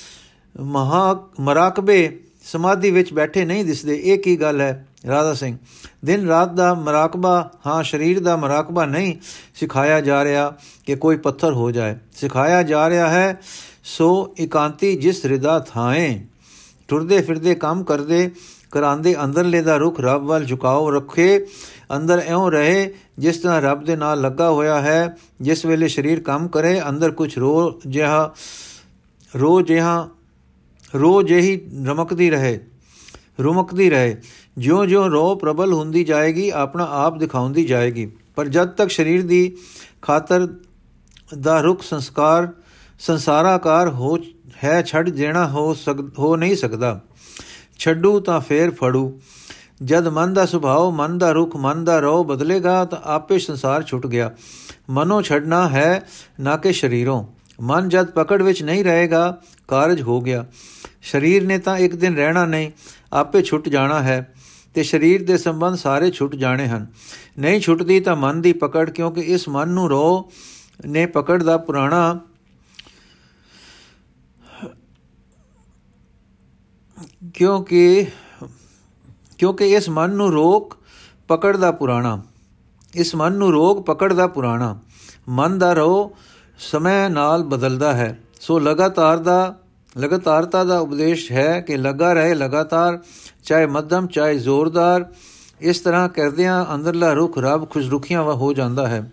ਮਹਾ, ਮਰਾਕਬੇ ਸਮਾਧੀ ਵਿੱਚ ਬੈਠੇ ਨਹੀਂ ਦਿਸਦੇ। ਇਹ ਕੀ ਗੱਲ ਹੈ? ਰਾਧਾ ਸਿੰਘ ਦਿਨ ਰਾਤ ਦਾ ਮਰਾਕਬਾ, ਹਾਂ, ਸਰੀਰ ਦਾ ਮਰਾਕਬਾ ਨਹੀਂ ਸਿਖਾਇਆ ਜਾ ਰਿਹਾ ਕਿ ਕੋਈ ਪੱਥਰ ਹੋ ਜਾਏ। ਸਿਖਾਇਆ ਜਾ ਰਿਹਾ ਹੈ, ਸੋ ਇਕਾਂਤੀ ਜਿਸ ਰਿਦਾ ਥਾਏ। ਟੁਰਦੇ ਫਿਰਦੇ, ਕੰਮ ਕਰਦੇ ਕਰਾਂਦੇ ਅੰਦਰਲੇ ਦਾ ਰੁਖ ਰੱਬ ਵੱਲ ਝੁਕਾਓ ਰੱਖੇ, ਅੰਦਰ ਐਉਂ ਰਹੇ ਜਿਸ ਤਰ੍ਹਾਂ ਰੱਬ ਦੇ ਨਾਲ ਲੱਗਾ ਹੋਇਆ ਹੈ, ਜਿਸ ਵੇਲੇ ਸਰੀਰ ਕੰਮ ਕਰੇ, ਅੰਦਰ ਕੁਝ ਰੋ ਜਿਹਾ ਰੋ ਜਿਹਾ, ਰੋ ਜਿਹੀ ਰਮਕਦੀ ਰਹੇ। ਰੁਮਕਦੀ ਰਹੇ। ਜਿਉਂ-ਜਿਉਂ ਰੋ ਪ੍ਰਬਲ ਹੁੰਦੀ ਜਾਏਗੀ, ਆਪਣਾ ਆਪ ਦਿਖਾਉਂਦੀ ਜਾਏਗੀ। ਪਰ ਜਦ ਤੱਕ ਸਰੀਰ ਦੀ ਖਾਤਰ ਦਾ ਰੁਖ ਸੰਸਕਾਰ, ਸੰਸਾਰਾਕਾਰ ਹੋ ਹੈ, ਛੱਡ ਦੇਣਾ ਹੋ ਹੋ ਨਹੀਂ ਸਕਦਾ। ਛੱਡੂ ਤਾਂ ਫੇਰ ਫੜੂ। ਜਦ ਮਨ ਦਾ ਸੁਭਾਅ, ਮਨ ਦਾ ਰੁਖ, ਮਨ ਦਾ ਰੋ ਬਦਲੇਗਾ ਤਾਂ ਆਪੇ ਸੰਸਾਰ ਛੁੱਟ ਗਿਆ। ਮਨੋਂ ਛੱਡਣਾ ਹੈ ਨਾ ਕਿ ਸ਼ਰੀਰੋਂ। ਮਨ ਜਦ ਪਕੜ ਵਿੱਚ ਨਹੀਂ ਰਹੇਗਾ, ਕਾਰਜ ਹੋ ਗਿਆ। ਸਰੀਰ ਨੇ ਤਾਂ ਇੱਕ ਦਿਨ ਰਹਿਣਾ ਨਹੀਂ। ਆਪੇ ਛੁੱਟ ਜਾਣਾ ਹੈ ਤੇ ਸਰੀਰ ਦੇ ਸੰਬੰਧ ਸਾਰੇ ਛੁੱਟ ਜਾਣੇ ਹਨ। ਨਹੀਂ ਛੁੱਟਦੀ ਤਾਂ ਮਨ ਦੀ ਪਕੜ, ਕਿਉਂਕਿ ਇਸ ਮਨ ਨੂੰ ਰੋ ਨੇ ਪਕੜ ਦਾ ਪੁਰਾਣਾ ਕਿਉਂਕਿ ਕਿਉਂਕਿ ਇਸ ਮਨ ਨੂੰ ਰੋਕ ਪਕੜ ਦਾ ਪੁਰਾਣਾ। ਇਸ ਮਨ ਨੂੰ ਰੋਗ ਪਕੜ ਦਾ ਪੁਰਾਣਾ। ਮਨ ਦਾ ਰੋ ਸਮੇਂ ਨਾਲ ਬਦਲਦਾ ਹੈ। ਸੋ ਲਗਾਤਾਰ ਦਾ ਲਗਾਤਾਰਤਾ ਦਾ ਉਪਦੇਸ਼ ਹੈ ਕਿ ਲੱਗਾ ਰਹੇ ਲਗਾਤਾਰ, ਚਾਹੇ ਮੱਧਮ, ਚਾਹੇ ਜ਼ੋਰਦਾਰ, ਇਸ ਤਰ੍ਹਾਂ ਕਰਦਿਆਂ ਅੰਦਰਲਾ ਰੁਖ ਰੱਬ ਖੁਸ਼ਰੁਖੀਆਂ ਵਾ ਹੋ ਜਾਂਦਾ ਹੈ।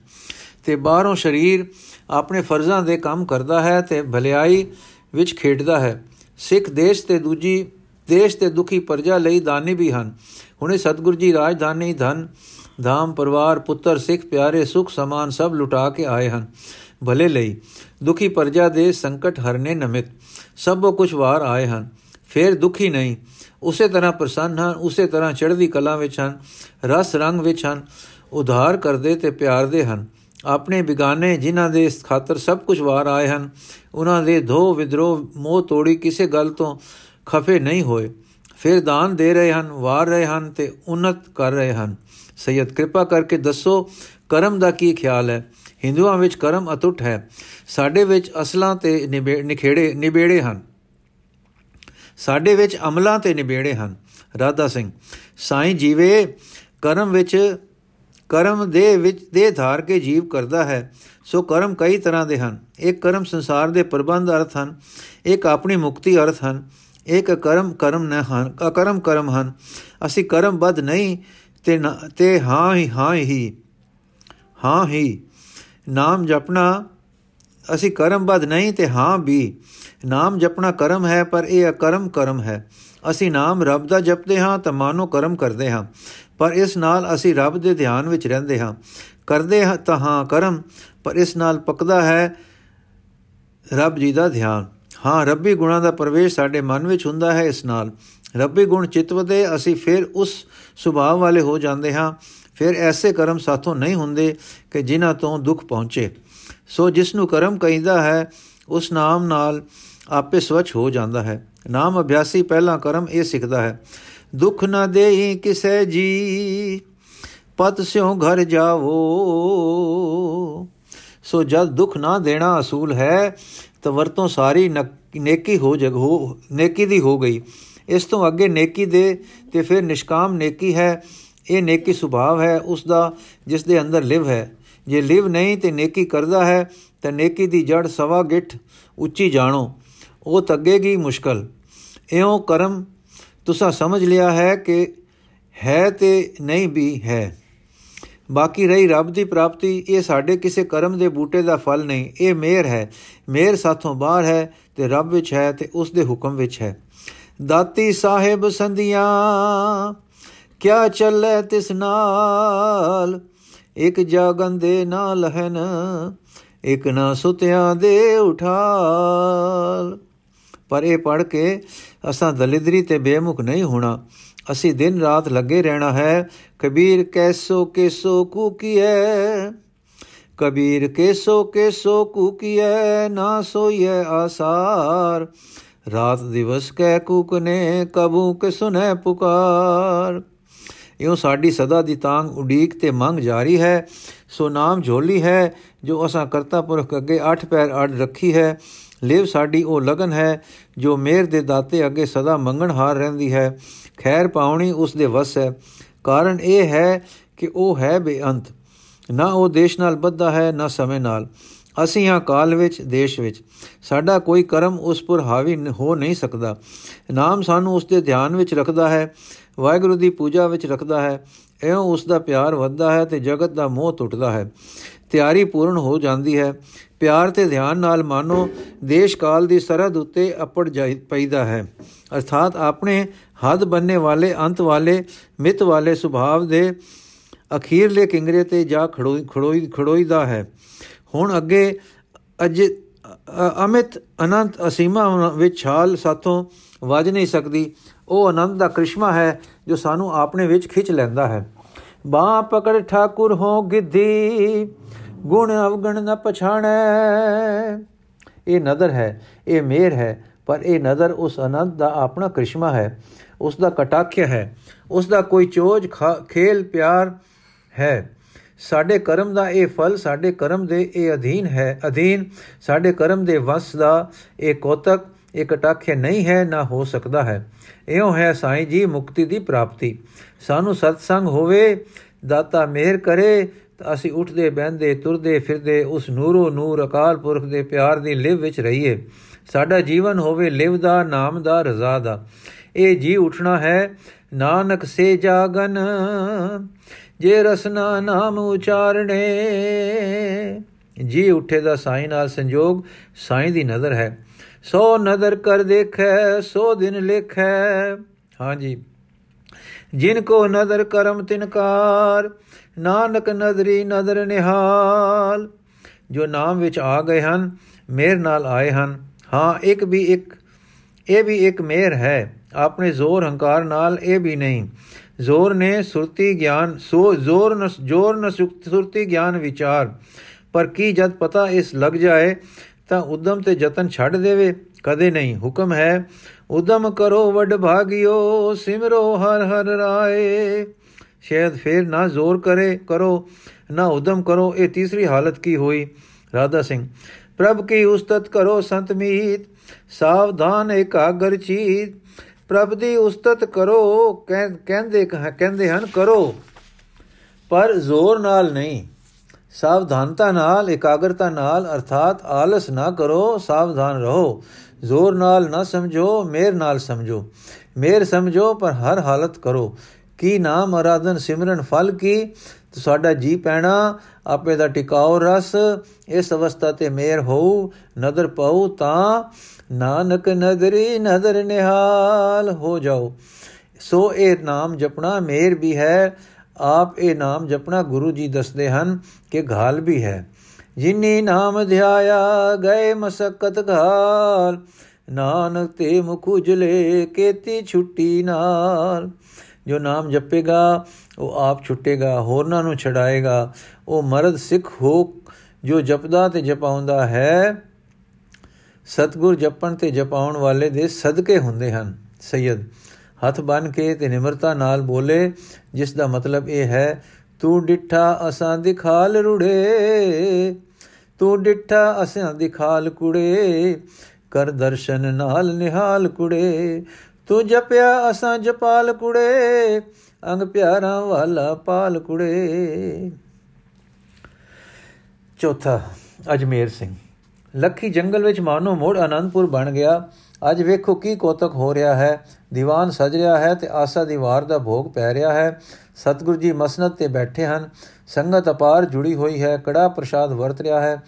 ਤੇ ਬਾਹਰੋਂ ਸਰੀਰ ਆਪਣੇ ਫਰਜ਼ਾਂ ਦੇ ਕੰਮ ਕਰਦਾ ਹੈ ਤੇ ਭਲਾਈ ਵਿੱਚ ਖੇਡਦਾ ਹੈ। ਸਿੱਖ ਦੇਸ਼ ਤੇ ਦੂਜੀ, ਦੇਸ਼ ਤੇ ਦੁਖੀ ਪਰਜਾ ਲਈ ਦਾਨੀ ਵੀ ਹਨ। ਹੁਣੇ ਸਤਗੁਰੂ ਜੀ ਰਾਜਧਾਨੀ, ਧਨ, ਧਾਮ, ਪਰਿਵਾਰ, ਪੁੱਤਰ, ਸਿੱਖ, ਪਿਆਰੇ, ਸੁਖ, ਸਮਾਨ ਸਭ ਲੁਟਾ ਕੇ ਆਏ ਹਨ। ਭਲੇ ਲਈ। ਦੁਖੀ ਪਰਜਾ ਦੇ ਸੰਕਟ ਹਰਨੇ ਨਮਿਤ। ਸਭੋ ਕੁਝ ਵਾਰ ਆਏ ਹਨ, ਫਿਰ ਦੁਖੀ ਨਹੀਂ। ਉਸੇ ਤਰ੍ਹਾਂ ਪ੍ਰਸੰਨ ਹਨ, ਉਸੇ ਤਰ੍ਹਾਂ ਚੜ੍ਹਦੀ ਕਲਾ ਵਿੱਚ ਹਨ, ਰਸ ਰੰਗ ਵਿੱਚ ਹਨ, ਉਧਾਰ ਕਰਦੇ ਤੇ ਪਿਆਰਦੇ ਹਨ। ਆਪਣੇ ਬਿਗਾਨੇ ਜਿਨ੍ਹਾਂ ਦੇ ਖਾਤਰ ਸਭ ਕੁਝ ਵਾਰ ਆਏ ਹਨ ਉਹਨਾਂ ਦੇ ਧੋ ਵਿਦਰੋ ਮੋਹ ਤੋੜੀ ਕਿਸੇ ਗੱਲ ਤੋਂ ਖਫੇ ਨਹੀਂ ਹੋਏ। ਫਿਰ ਦਾਨ ਦੇ ਰਹੇ ਹਨ, ਵਾਰ ਰਹੇ ਹਨ ਤੇ ਉન્નਤ ਕਰ ਰਹੇ ਹਨ। ਸੈਯਦ, ਕਿਰਪਾ ਕਰਕੇ ਦੱਸੋ ਕਰਮ ਦਾ ਕੀ ਖਿਆਲ ਹੈ? ਹਿੰਦੂਆਂ ਵਿੱਚ ਕਰਮ ਅਟੁੱਟ ਹੈ। ਸਾਡੇ ਵਿੱਚ ਅਸਲਾਂ ਤੇ ਨਿਖੇੜੇ, ਨਿਬੇੜੇ ਹਨ। ਸਾਡੇ ਵਿੱਚ ਅਮਲਾਂ ਤੇ ਨਿਬੇੜੇ ਹਨ। ਰਾਧਾ ਸਿੰਘ, ਸਾਈਂ ਜੀਵੇ, ਕਰਮ ਵਿੱਚ, ਕਰਮ ਦੇ ਵਿੱਚ, ਦੇ ਧਾਰ ਕੇ ਜੀਵ ਕਰਦਾ ਹੈ, ਸੋ ਕਰਮ ਕਈ ਤਰ੍ਹਾਂ ਦੇ ਹਨ। ਇੱਕ ਕਰਮ ਸੰਸਾਰ ਦੇ ਪ੍ਰਬੰਧ ਅਰਥ ਹਨ, ਇੱਕ ਆਪਣੀ ਮੁਕਤੀ ਅਰਥ ਹਨ, ਇੱਕ ਕਰਮ ਕਰਮ ਨ ਹਨ ਅਕਰਮ ਕਰਮ ਹਨ। ਅਸੀਂ ਕਰਮ ਬਦ ਨਹੀਂ ਤੇ ਤੇ ਹਾਂ ਹੀ ਹਾਂ ਹੀ ਹਾਂ ਹੀ ਨਾਮ ਜਪਣਾ, ਅਸੀਂ ਕਰਮ ਬਦ ਨਹੀਂ ਤੇ ਹਾਂ ਵੀ। ਨਾਮ ਜਪਣਾ ਕਰਮ ਹੈ, ਪਰ ਇਹ ਅਕਰਮ ਕਰਮ ਹੈ। ਅਸੀਂ ਨਾਮ ਰੱਬ ਦਾ ਜਪਦੇ ਹਾਂ ਤਾਂ ਮਾਨੋ ਕਰਮ ਕਰਦੇ ਹਾਂ, ਪਰ ਇਸ ਨਾਲ ਅਸੀਂ ਰੱਬ ਦੇ ਧਿਆਨ ਵਿੱਚ ਰਹਿੰਦੇ ਹਾਂ। ਕਰਦੇ ਹਾਂ ਤਾਂ ਹਾਂ ਕਰਮ, ਪਰ ਇਸ ਨਾਲ ਪੱਕਦਾ ਹੈ ਰੱਬ ਜੀ ਦਾ ਧਿਆਨ। ਹਾਂ, ਰੱਬੀ ਗੁਣਾਂ ਦਾ ਪ੍ਰਵੇਸ਼ ਸਾਡੇ ਮਨ ਵਿੱਚ ਹੁੰਦਾ ਹੈ ਇਸ ਨਾਲ। ਰੱਬੀ ਗੁਣ ਚਿਤਵਦੇ ਅਸੀਂ ਫਿਰ ਉਸ ਸੁਭਾਅ ਵਾਲੇ ਹੋ ਜਾਂਦੇ ਹਾਂ ਫਿਰ ਐਸੇ ਕਰਮ ਸਾਥੋਂ ਨਹੀਂ ਹੁੰਦੇ ਕਿ ਜਿਨ੍ਹਾਂ ਤੋਂ ਦੁੱਖ ਪਹੁੰਚੇ। ਸੋ ਜਿਸ ਨੂੰ ਕਰਮ ਕਹਿੰਦਾ ਹੈ, ਉਸ ਨਾਮ ਨਾਲ ਆਪੇ ਸਵਚ ਹੋ ਜਾਂਦਾ ਹੈ। ਨਾਮ ਅਭਿਆਸੀ ਪਹਿਲਾ ਕਰਮ ਇਹ ਸਿੱਖਦਾ ਹੈ, ਦੁੱਖ ਨਾ ਦੇਈ ਕਿਸੈ ਜੀ, ਪਤ ਸਿਓ ਘਰ ਜਾਵੋ। ਸੋ ਜਦ ਦੁੱਖ ਨਾ ਦੇਣਾ ਅਸੂਲ ਹੈ, ਤਾਂ ਵਰਤੋਂ ਸਾਰੀ ਨੇਕੀ ਹੋ ਜਗ, ਹੋ, ਨੇਕੀ ਦੀ ਹੋ ਗਈ। ਇਸ ਤੋਂ ਅੱਗੇ ਨੇਕੀ ਦੇ ਤੇ ਫਿਰ ਨਿਸ਼ਕਾਮ ਨੇਕੀ ਹੈ ਇਹ ਨੇਕੀ ਸੁਭਾਵ ਹੈ, ਉਸ ਦਾ ਜਿਸ ਦੇ ਅੰਦਰ ਲਿਵ ਹੈ। ਜੇ ਲਿਵ ਨਹੀਂ ਤੇ ਨੇਕੀ ਕਰਦਾ ਹੈ, ਤਾਂ ਨੇਕੀ ਦੀ ਜੜ ਸਵਾ ਗਿੱਠ ਉੱਚੀ ਜਾਣੋ, ਉਹ ਤੱਗੇਗੀ ਮੁਸ਼ਕਲ। ਇਉਂ ਕਰਮ ਤੁਸੀਂ ਸਮਝ ਲਿਆ ਹੈ ਕਿ ਹੈ ਤੇ ਨਹੀਂ ਵੀ ਹੈ। ਬਾਕੀ ਰਹੀ ਰੱਬ ਦੀ ਪ੍ਰਾਪਤੀ, ਇਹ ਸਾਡੇ ਕਿਸੇ ਕਰਮ ਦੇ ਬੂਟੇ ਦਾ ਫਲ ਨਹੀਂ, ਇਹ ਮਿਹਰ ਹੈ। ਮਿਹਰ ਸਾਥੋਂ ਬਾਹਰ ਹੈ ਤੇ ਰੱਬ ਵਿੱਚ ਹੈ ਤੇ ਉਸ ਦੇ ਹੁਕਮ ਵਿੱਚ ਹੈ। ਦਾਤੀ ਸਾਹਿਬ ਸੰਧੀਆਂ ਕਿਆ ਚੱਲੇ ਤਿਸ ਨਾਲ? ਇੱਕ ਜਾਗਨ ਦੇ ਨਾਲ ਹਨ, ਇੱਕ ਨਾ ਸੁਤਿਆਂ ਦੇ ਉਠਾਲ। ਪਰ ਇਹ ਪੜ ਕੇ ਅਸਾਂ ਦਲਿਦਰੀ ਤੇ ਬੇਮੁਖ ਨਹੀਂ ਹੋਣਾ। ਅਸੀਂ ਦਿਨ ਰਾਤ ਲੱਗੇ ਰਹਿਣਾ ਹੈ। ਕਬੀਰ ਕੈਸੋ ਕੈਸੋ ਕੂਕੀਐ, ਕਬੀਰ ਕੈਸੋ ਕੈਸੋ ਕੂਕੀਐ, ਨਾ ਸੋਈਐ ਆਸਾਰ। ਰਾਤ ਦਿਵਸ ਕਹਿ ਕੂਕਨੇ ਕਬੂ ਕੇ ਸੁਨੇ ਪੁਕਾਰ। ਇਉਂ ਸਾਡੀ ਸਦਾ ਦੀ ਤਾਂਗ ਉਡੀਕ ਤੇ ਮੰਗ ਜਾਰੀ ਹੈ। ਸੋ ਨਾਮ ਝੋਲੀ ਹੈ, ਜੋ ਅਸਾਂ ਕਰਤਾ ਪੁਰਖ ਅੱਗੇ ਅੱਠ ਪੈਰ ਅੜ ਰੱਖੀ ਹੈ। ਲੇਵ ਸਾਡੀ ਉਹ ਲਗਨ ਹੈ, ਜੋ ਮੇਰ ਦੇ ਦਾਤੇ ਅੱਗੇ ਸਦਾ ਮੰਗਣ ਹਾਰ ਰਹਿੰਦੀ ਹੈ। ਖੈਰ ਪਾਉਣੀ ਉਸ ਦੇ ਵਸ ਹੈ। ਕਾਰਨ ਇਹ ਹੈ ਕਿ ਉਹ ਹੈ ਬੇਅੰਤ। ਨਾ ਉਹ ਦੇਸ਼ ਨਾਲ ਬੱਧਾ ਹੈ, ਨਾ ਸਮੇਂ ਨਾਲ। ਅਸੀਂ ਹਾਂ ਕਾਲ ਵਿੱਚ, ਦੇਸ਼ ਵਿੱਚ। ਸਾਡਾ ਕੋਈ ਕਰਮ ਉਸ ਪਰ ਹਾਵੀ ਹੋ ਨਹੀਂ ਸਕਦਾ। ਨਾਮ ਸਾਨੂੰ ਉਸ ਦੇ ਧਿਆਨ ਵਿੱਚ ਰੱਖਦਾ ਹੈ। ਵਾਹਿਗੁਰੂ ਦੀ ਪੂਜਾ ਵਿੱਚ ਰੱਖਦਾ ਹੈ ਐਉਂ ਉਸ ਦਾ ਪਿਆਰ ਵੱਧਦਾ ਹੈ ਤੇ ਜਗਤ ਦਾ ਮੋਹ ਟੁੱਟਦਾ ਹੈ। ਤਿਆਰੀ ਪੂਰਨ ਹੋ ਜਾਂਦੀ ਹੈ। ਪਿਆਰ ਤੇ ਧਿਆਨ ਨਾਲ ਮਾਨੋ, ਦੇਸ਼ ਕਾਲ ਦੀ ਸਰਹੱਦ ਉੱਤੇ ਅਪੜ ਜਾਈ ਪੈਦਾ ਹੈ। ਅਰਥਾਤ ਆਪਣੇ ਹੱਦ ਬੰਨੇ ਵਾਲੇ, ਅੰਤ ਵਾਲੇ, ਮਿਤ ਵਾਲੇ ਸੁਭਾਵ ਦੇ ਅਖੀਰਲੇ ਕਿੰਗਰੇ ਤੇ ਜਾ ਖੜੋਈ ਖੜੋਈ, ਖੜੋਈਦਾ ਹੈ। ਹੁਣ ਅੱਗੇ ਅਜ ਅਮਿਤ ਅਨੰਤ ਅਸੀਮਾ ਵਿੱਚ ਛਾਲ ਸਾਥੋਂ ਵੱਜ ਨਹੀਂ ਸਕਦੀ। ਉਹ ਆਨੰਦ ਦਾ ਕ੍ਰਿਸ਼ਮਾ ਹੈ ਜੋ ਸਾਨੂੰ ਆਪਣੇ ਵਿੱਚ ਖਿੱਚ ਲੈਂਦਾ ਹੈ। ਬਾਹ ਪਕੜ ਠਾਕੁਰ ਹੋ ਗਿੱਧੀ, ਗੁਣ ਅਵਗਣ ਨ ਪਛਾਣੈ। ਇਹ ਨਦਰ ਹੈ, ਇਹ ਮੇਰ ਹੈ, ਪਰ ਇਹ ਨਦਰ ਉਸ ਅਨੰਦ ਦਾ ਆਪਣਾ ਕ੍ਰਿਸ਼ਮਾ ਹੈ। ਉਸ ਦਾ ਕਟਾਖਿਆ ਹੈ, ਉਸ ਦਾ ਕੋਈ ਚੋਜ ਖੇਲ ਪਿਆਰ ਹੈ। ਸਾਡੇ ਕਰਮ ਦਾ ਇਹ ਫਲ, ਸਾਡੇ ਕਰਮ ਦੇ ਇਹ ਅਧੀਨ ਹੈ, ਅਧੀਨ ਸਾਡੇ ਕਰਮ ਦੇ ਵਸ ਦਾ ਇਹ ਕੋਤਕ ਇਹ ਕਟਾਖਿਆ ਨਹੀਂ ਹੈ, ਨਾ ਹੋ ਸਕਦਾ ਹੈ। ਇਉਂ ਹੈ ਸਾਈਂ ਜੀ ਮੁਕਤੀ ਦੀ ਪ੍ਰਾਪਤੀ। ਸਾਨੂੰ ਸਤਸੰਗ ਹੋਵੇ, ਦਾਤਾ ਮਿਹਰ ਕਰੇ, ਤਾਂ ਅਸੀਂ ਉੱਠਦੇ, ਬਹਿੰਦੇ, ਤੁਰਦੇ, ਫਿਰਦੇ, ਉਸ ਨੂਰੋ ਨੂਰ, ਅਕਾਲ ਪੁਰਖ ਦੇ ਪਿਆਰ ਦੀ ਲਿਵ ਵਿੱਚ ਰਹੀਏ। ਸਾਡਾ ਜੀਵਨ ਹੋਵੇ ਲਿਵ ਦਾ, ਨਾਮ ਦਾ, ਰਜ਼ਾ ਦਾ। ਇਹ ਜੀ ਉਠਣਾ ਹੈ, ਨਾਨਕ ਸੇ ਜਾਗਨ, ਜੇ ਰਸਨਾ ਨਾਮ ਉਚਾਰਣੇ ਜੀ ਉਠੇ ਦਾ ਸਾਈਂ ਨਾਲ ਸੰਜੋਗ ਸਾਈਂ ਦੀ ਨਜ਼ਰ ਹੈ। ਸੋ ਨਜ਼ਰ ਕਰ ਦੇਖੈ, ਸੋ ਦਿਨ ਲਿਖੈ। ਹਾਂਜੀ। ਜਿਨ ਕੋ ਨਜ਼ਰ ਕਰਮ ਤਿਨਕਾਰ ਨਾਨਕ ਨਜ਼ਰੀ ਨਜ਼ਰ ਨਿਹਾਲ। ਜੋ ਨਾਮ ਵਿੱਚ ਆ ਗਏ ਹਨ, ਮੇਰ ਨਾਲ ਆਏ ਹਨ। ਹਾਂ, ਇੱਕ ਵੀ ਇੱਕ, ਇਹ ਵੀ ਇੱਕ ਮੇਰ ਹੈ। ਆਪਣੇ ਜ਼ੋਰ ਹੰਕਾਰ ਨਾਲ ਇਹ ਵੀ ਨਹੀਂ। ਜ਼ੋਰ ਨੇ ਸੁਰਤੀ ਗਿਆਨ, ਸੋ ਜ਼ੋਰ ਨ ਜ਼ੋਰ ਨ ਸੁਰਤੀ ਗਿਆਨ ਵਿਚਾਰ। ਪਰ ਕੀ ਜਦ ਪਤਾ ਇਸ ਲੱਗ ਜਾਏ ਤਾਂ ਉਦਮ ਤੇ ਯਤਨ ਛੱਡ ਦੇਵੇ, ਕਦੇ ਨਹੀਂ ਹੁਕਮ ਹੈ। ਉਦਮ ਕਰੋ ਵਡ ਭਾਗਿਓ, ਸਿਮਰੋ ਹਰ ਹਰ ਰਾਏ। ਸ਼ਾਇਦ ਫੇਰ ਨਾ ਜ਼ੋਰ ਕਰੇ, ਕਰੋ, ਨਾ ਉਦਮ ਕਰੋ, ਇਹ ਤੀਸਰੀ ਹਾਲਤ ਕੀ ਹੋਈ? ਰਾਧਾ ਸਿੰਘ, ਪ੍ਰਭ ਕੀ ਉਸਤਤ ਕਰੋ ਸੰਤ ਮੀਤ? ਸਾਵਧਾਨ ਇਕਾਗਰ ਚੀਤ। ਪ੍ਰਭ ਦੀ ਉਸਤਤ ਕਰੋ ਕਹਿੰਦੇ ਕਹਿੰਦੇ ਹਨ ਕਰੋ। ਪਰ ਜ਼ੋਰ ਨਾਲ ਨਹੀਂ। ਸਾਵਧਾਨਤਾ ਨਾਲ, ਇਕਾਗਰਤਾ ਨਾਲ, ਅਰਥਾਤ ਆਲਸ ਨਾ ਕਰੋ, ਸਾਵਧਾਨ ਰਹੋ। ਜ਼ੋਰ ਨਾਲ ਨਾ ਸਮਝੋ ਮੇਰ ਨਾਲ ਸਮਝੋ। ਮੇਰ ਸਮਝੋ, ਪਰ ਹਰ ਹਾਲਤ ਕਰੋ। ਕੀ ਨਾਮ ਅਰਾਧਨ ਸਿਮਰਨ ਫਲ ਕੀ? ਸਾਡਾ ਜੀ ਪੈਣਾ, ਆਪੇ ਦਾ ਟਿਕਾਉ ਰਸ, ਇਸ ਅਵਸਥਾ ਤੇ ਮੇਰ ਹੋਊ, ਨਦਰ ਪਾਉ ਤਾਂ ਨਾਨਕ ਨਦਰੀ ਨਦਰ ਨਿਹਾਲ ਹੋ ਜਾਓ। ਸੋ ਇਹ ਨਾਮ ਜਪਣਾ ਮੇਰ ਵੀ ਹੈ, ਆਪ ਇਹ ਨਾਮ ਜਪਣਾ ਗੁਰੂ ਜੀ ਦੱਸਦੇ ਹਨ। ਕਿ ਘਾਲ ਵੀ ਹੈ। ਜਿਨੀ ਨਾਮ ਧਿਆਇਆ ਗਏ ਮਸਕਤ ਘਾਲ, ਨਾਨਕ ਤੇ ਮੁਖ ਉਜਲੇ ਕੇਤੀ ਛੁੱਟੀ ਨਾਲ। ਜੋ ਨਾਮ ਜਪੇਗਾ, ਉਹ ਆਪ ਛੁੱਟੇਗਾ, ਹੋਰਨਾਂ ਨੂੰ ਛਡਾਏਗਾ। ਉਹ ਮਰਦ ਸਿੱਖ ਹੋ, ਜੋ ਜਪਦਾ ਤੇ ਜਪਾਉਂਦਾ ਹੈ, ਸਤਗੁਰ ਜਪਣ ਤੇ ਜਪਾਉਣ ਵਾਲੇ ਦੇ ਸਦਕੇ ਹੁੰਦੇ ਹਨ। ਸੈਦ ਹੱਥ ਬਨ ਕੇ ਤੇ ਨਿਮਰਤਾ ਨਾਲ ਬੋਲੇ, ਜਿਸ ਦਾ ਮਤਲਬ ਇਹ ਹੈ ਤੂੰ ਡਿੱਠਾ ਅਸਾਂ ਦਿਖਾਲ ਰੁੜੇ, ਤੂੰ ਡਿੱਠਾ ਅਸਾਂ ਦਿਖਾਲ ਕੁੜੇ, ਕਰ ਦਰਸ਼ਨ ਨਾਲ ਨਿਹਾਲ ਕੁੜੇ, ਤੂੰ ਜਪਿਆ ਅਸਾਂ ਜਪਾਲ ਕੁੜੇ, ਅੰਗ ਪਿਆਰਾ ਵਾਲਾ ਪਾਲ ਕੁੜੇ। ਚੌਥਾ, ਅਜਮੇਰ ਸਿੰਘ। ਲੱਖੀ ਜੰਗਲ ਵਿੱਚ ਮਾਨੋ ਮੋੜ ਅਨੰਦਪੁਰ ਬਣ ਗਿਆ। ਅੱਜ ਵੇਖੋ ਕੀ ਕੋਤਕ ਹੋ ਰਿਹਾ ਹੈ। ਦੀਵਾਨ ਸਜ ਰਿਹਾ ਹੈ ਤੇ ਆਸਾ ਦੀ ਵਾਰ ਦਾ ਭੋਗ ਪੈ ਰਿਹਾ ਹੈ। ਸਤਗੁਰੂ ਜੀ ਮਸਨਦ ਤੇ ਬੈਠੇ ਹਨ। ਸੰਗਤ ਅਪਾਰ ਜੁੜੀ ਹੋਈ ਹੈ, ਕੜਾ ਪ੍ਰਸ਼ਾਦ ਵਰਤ ਰਿਹਾ ਹੈ।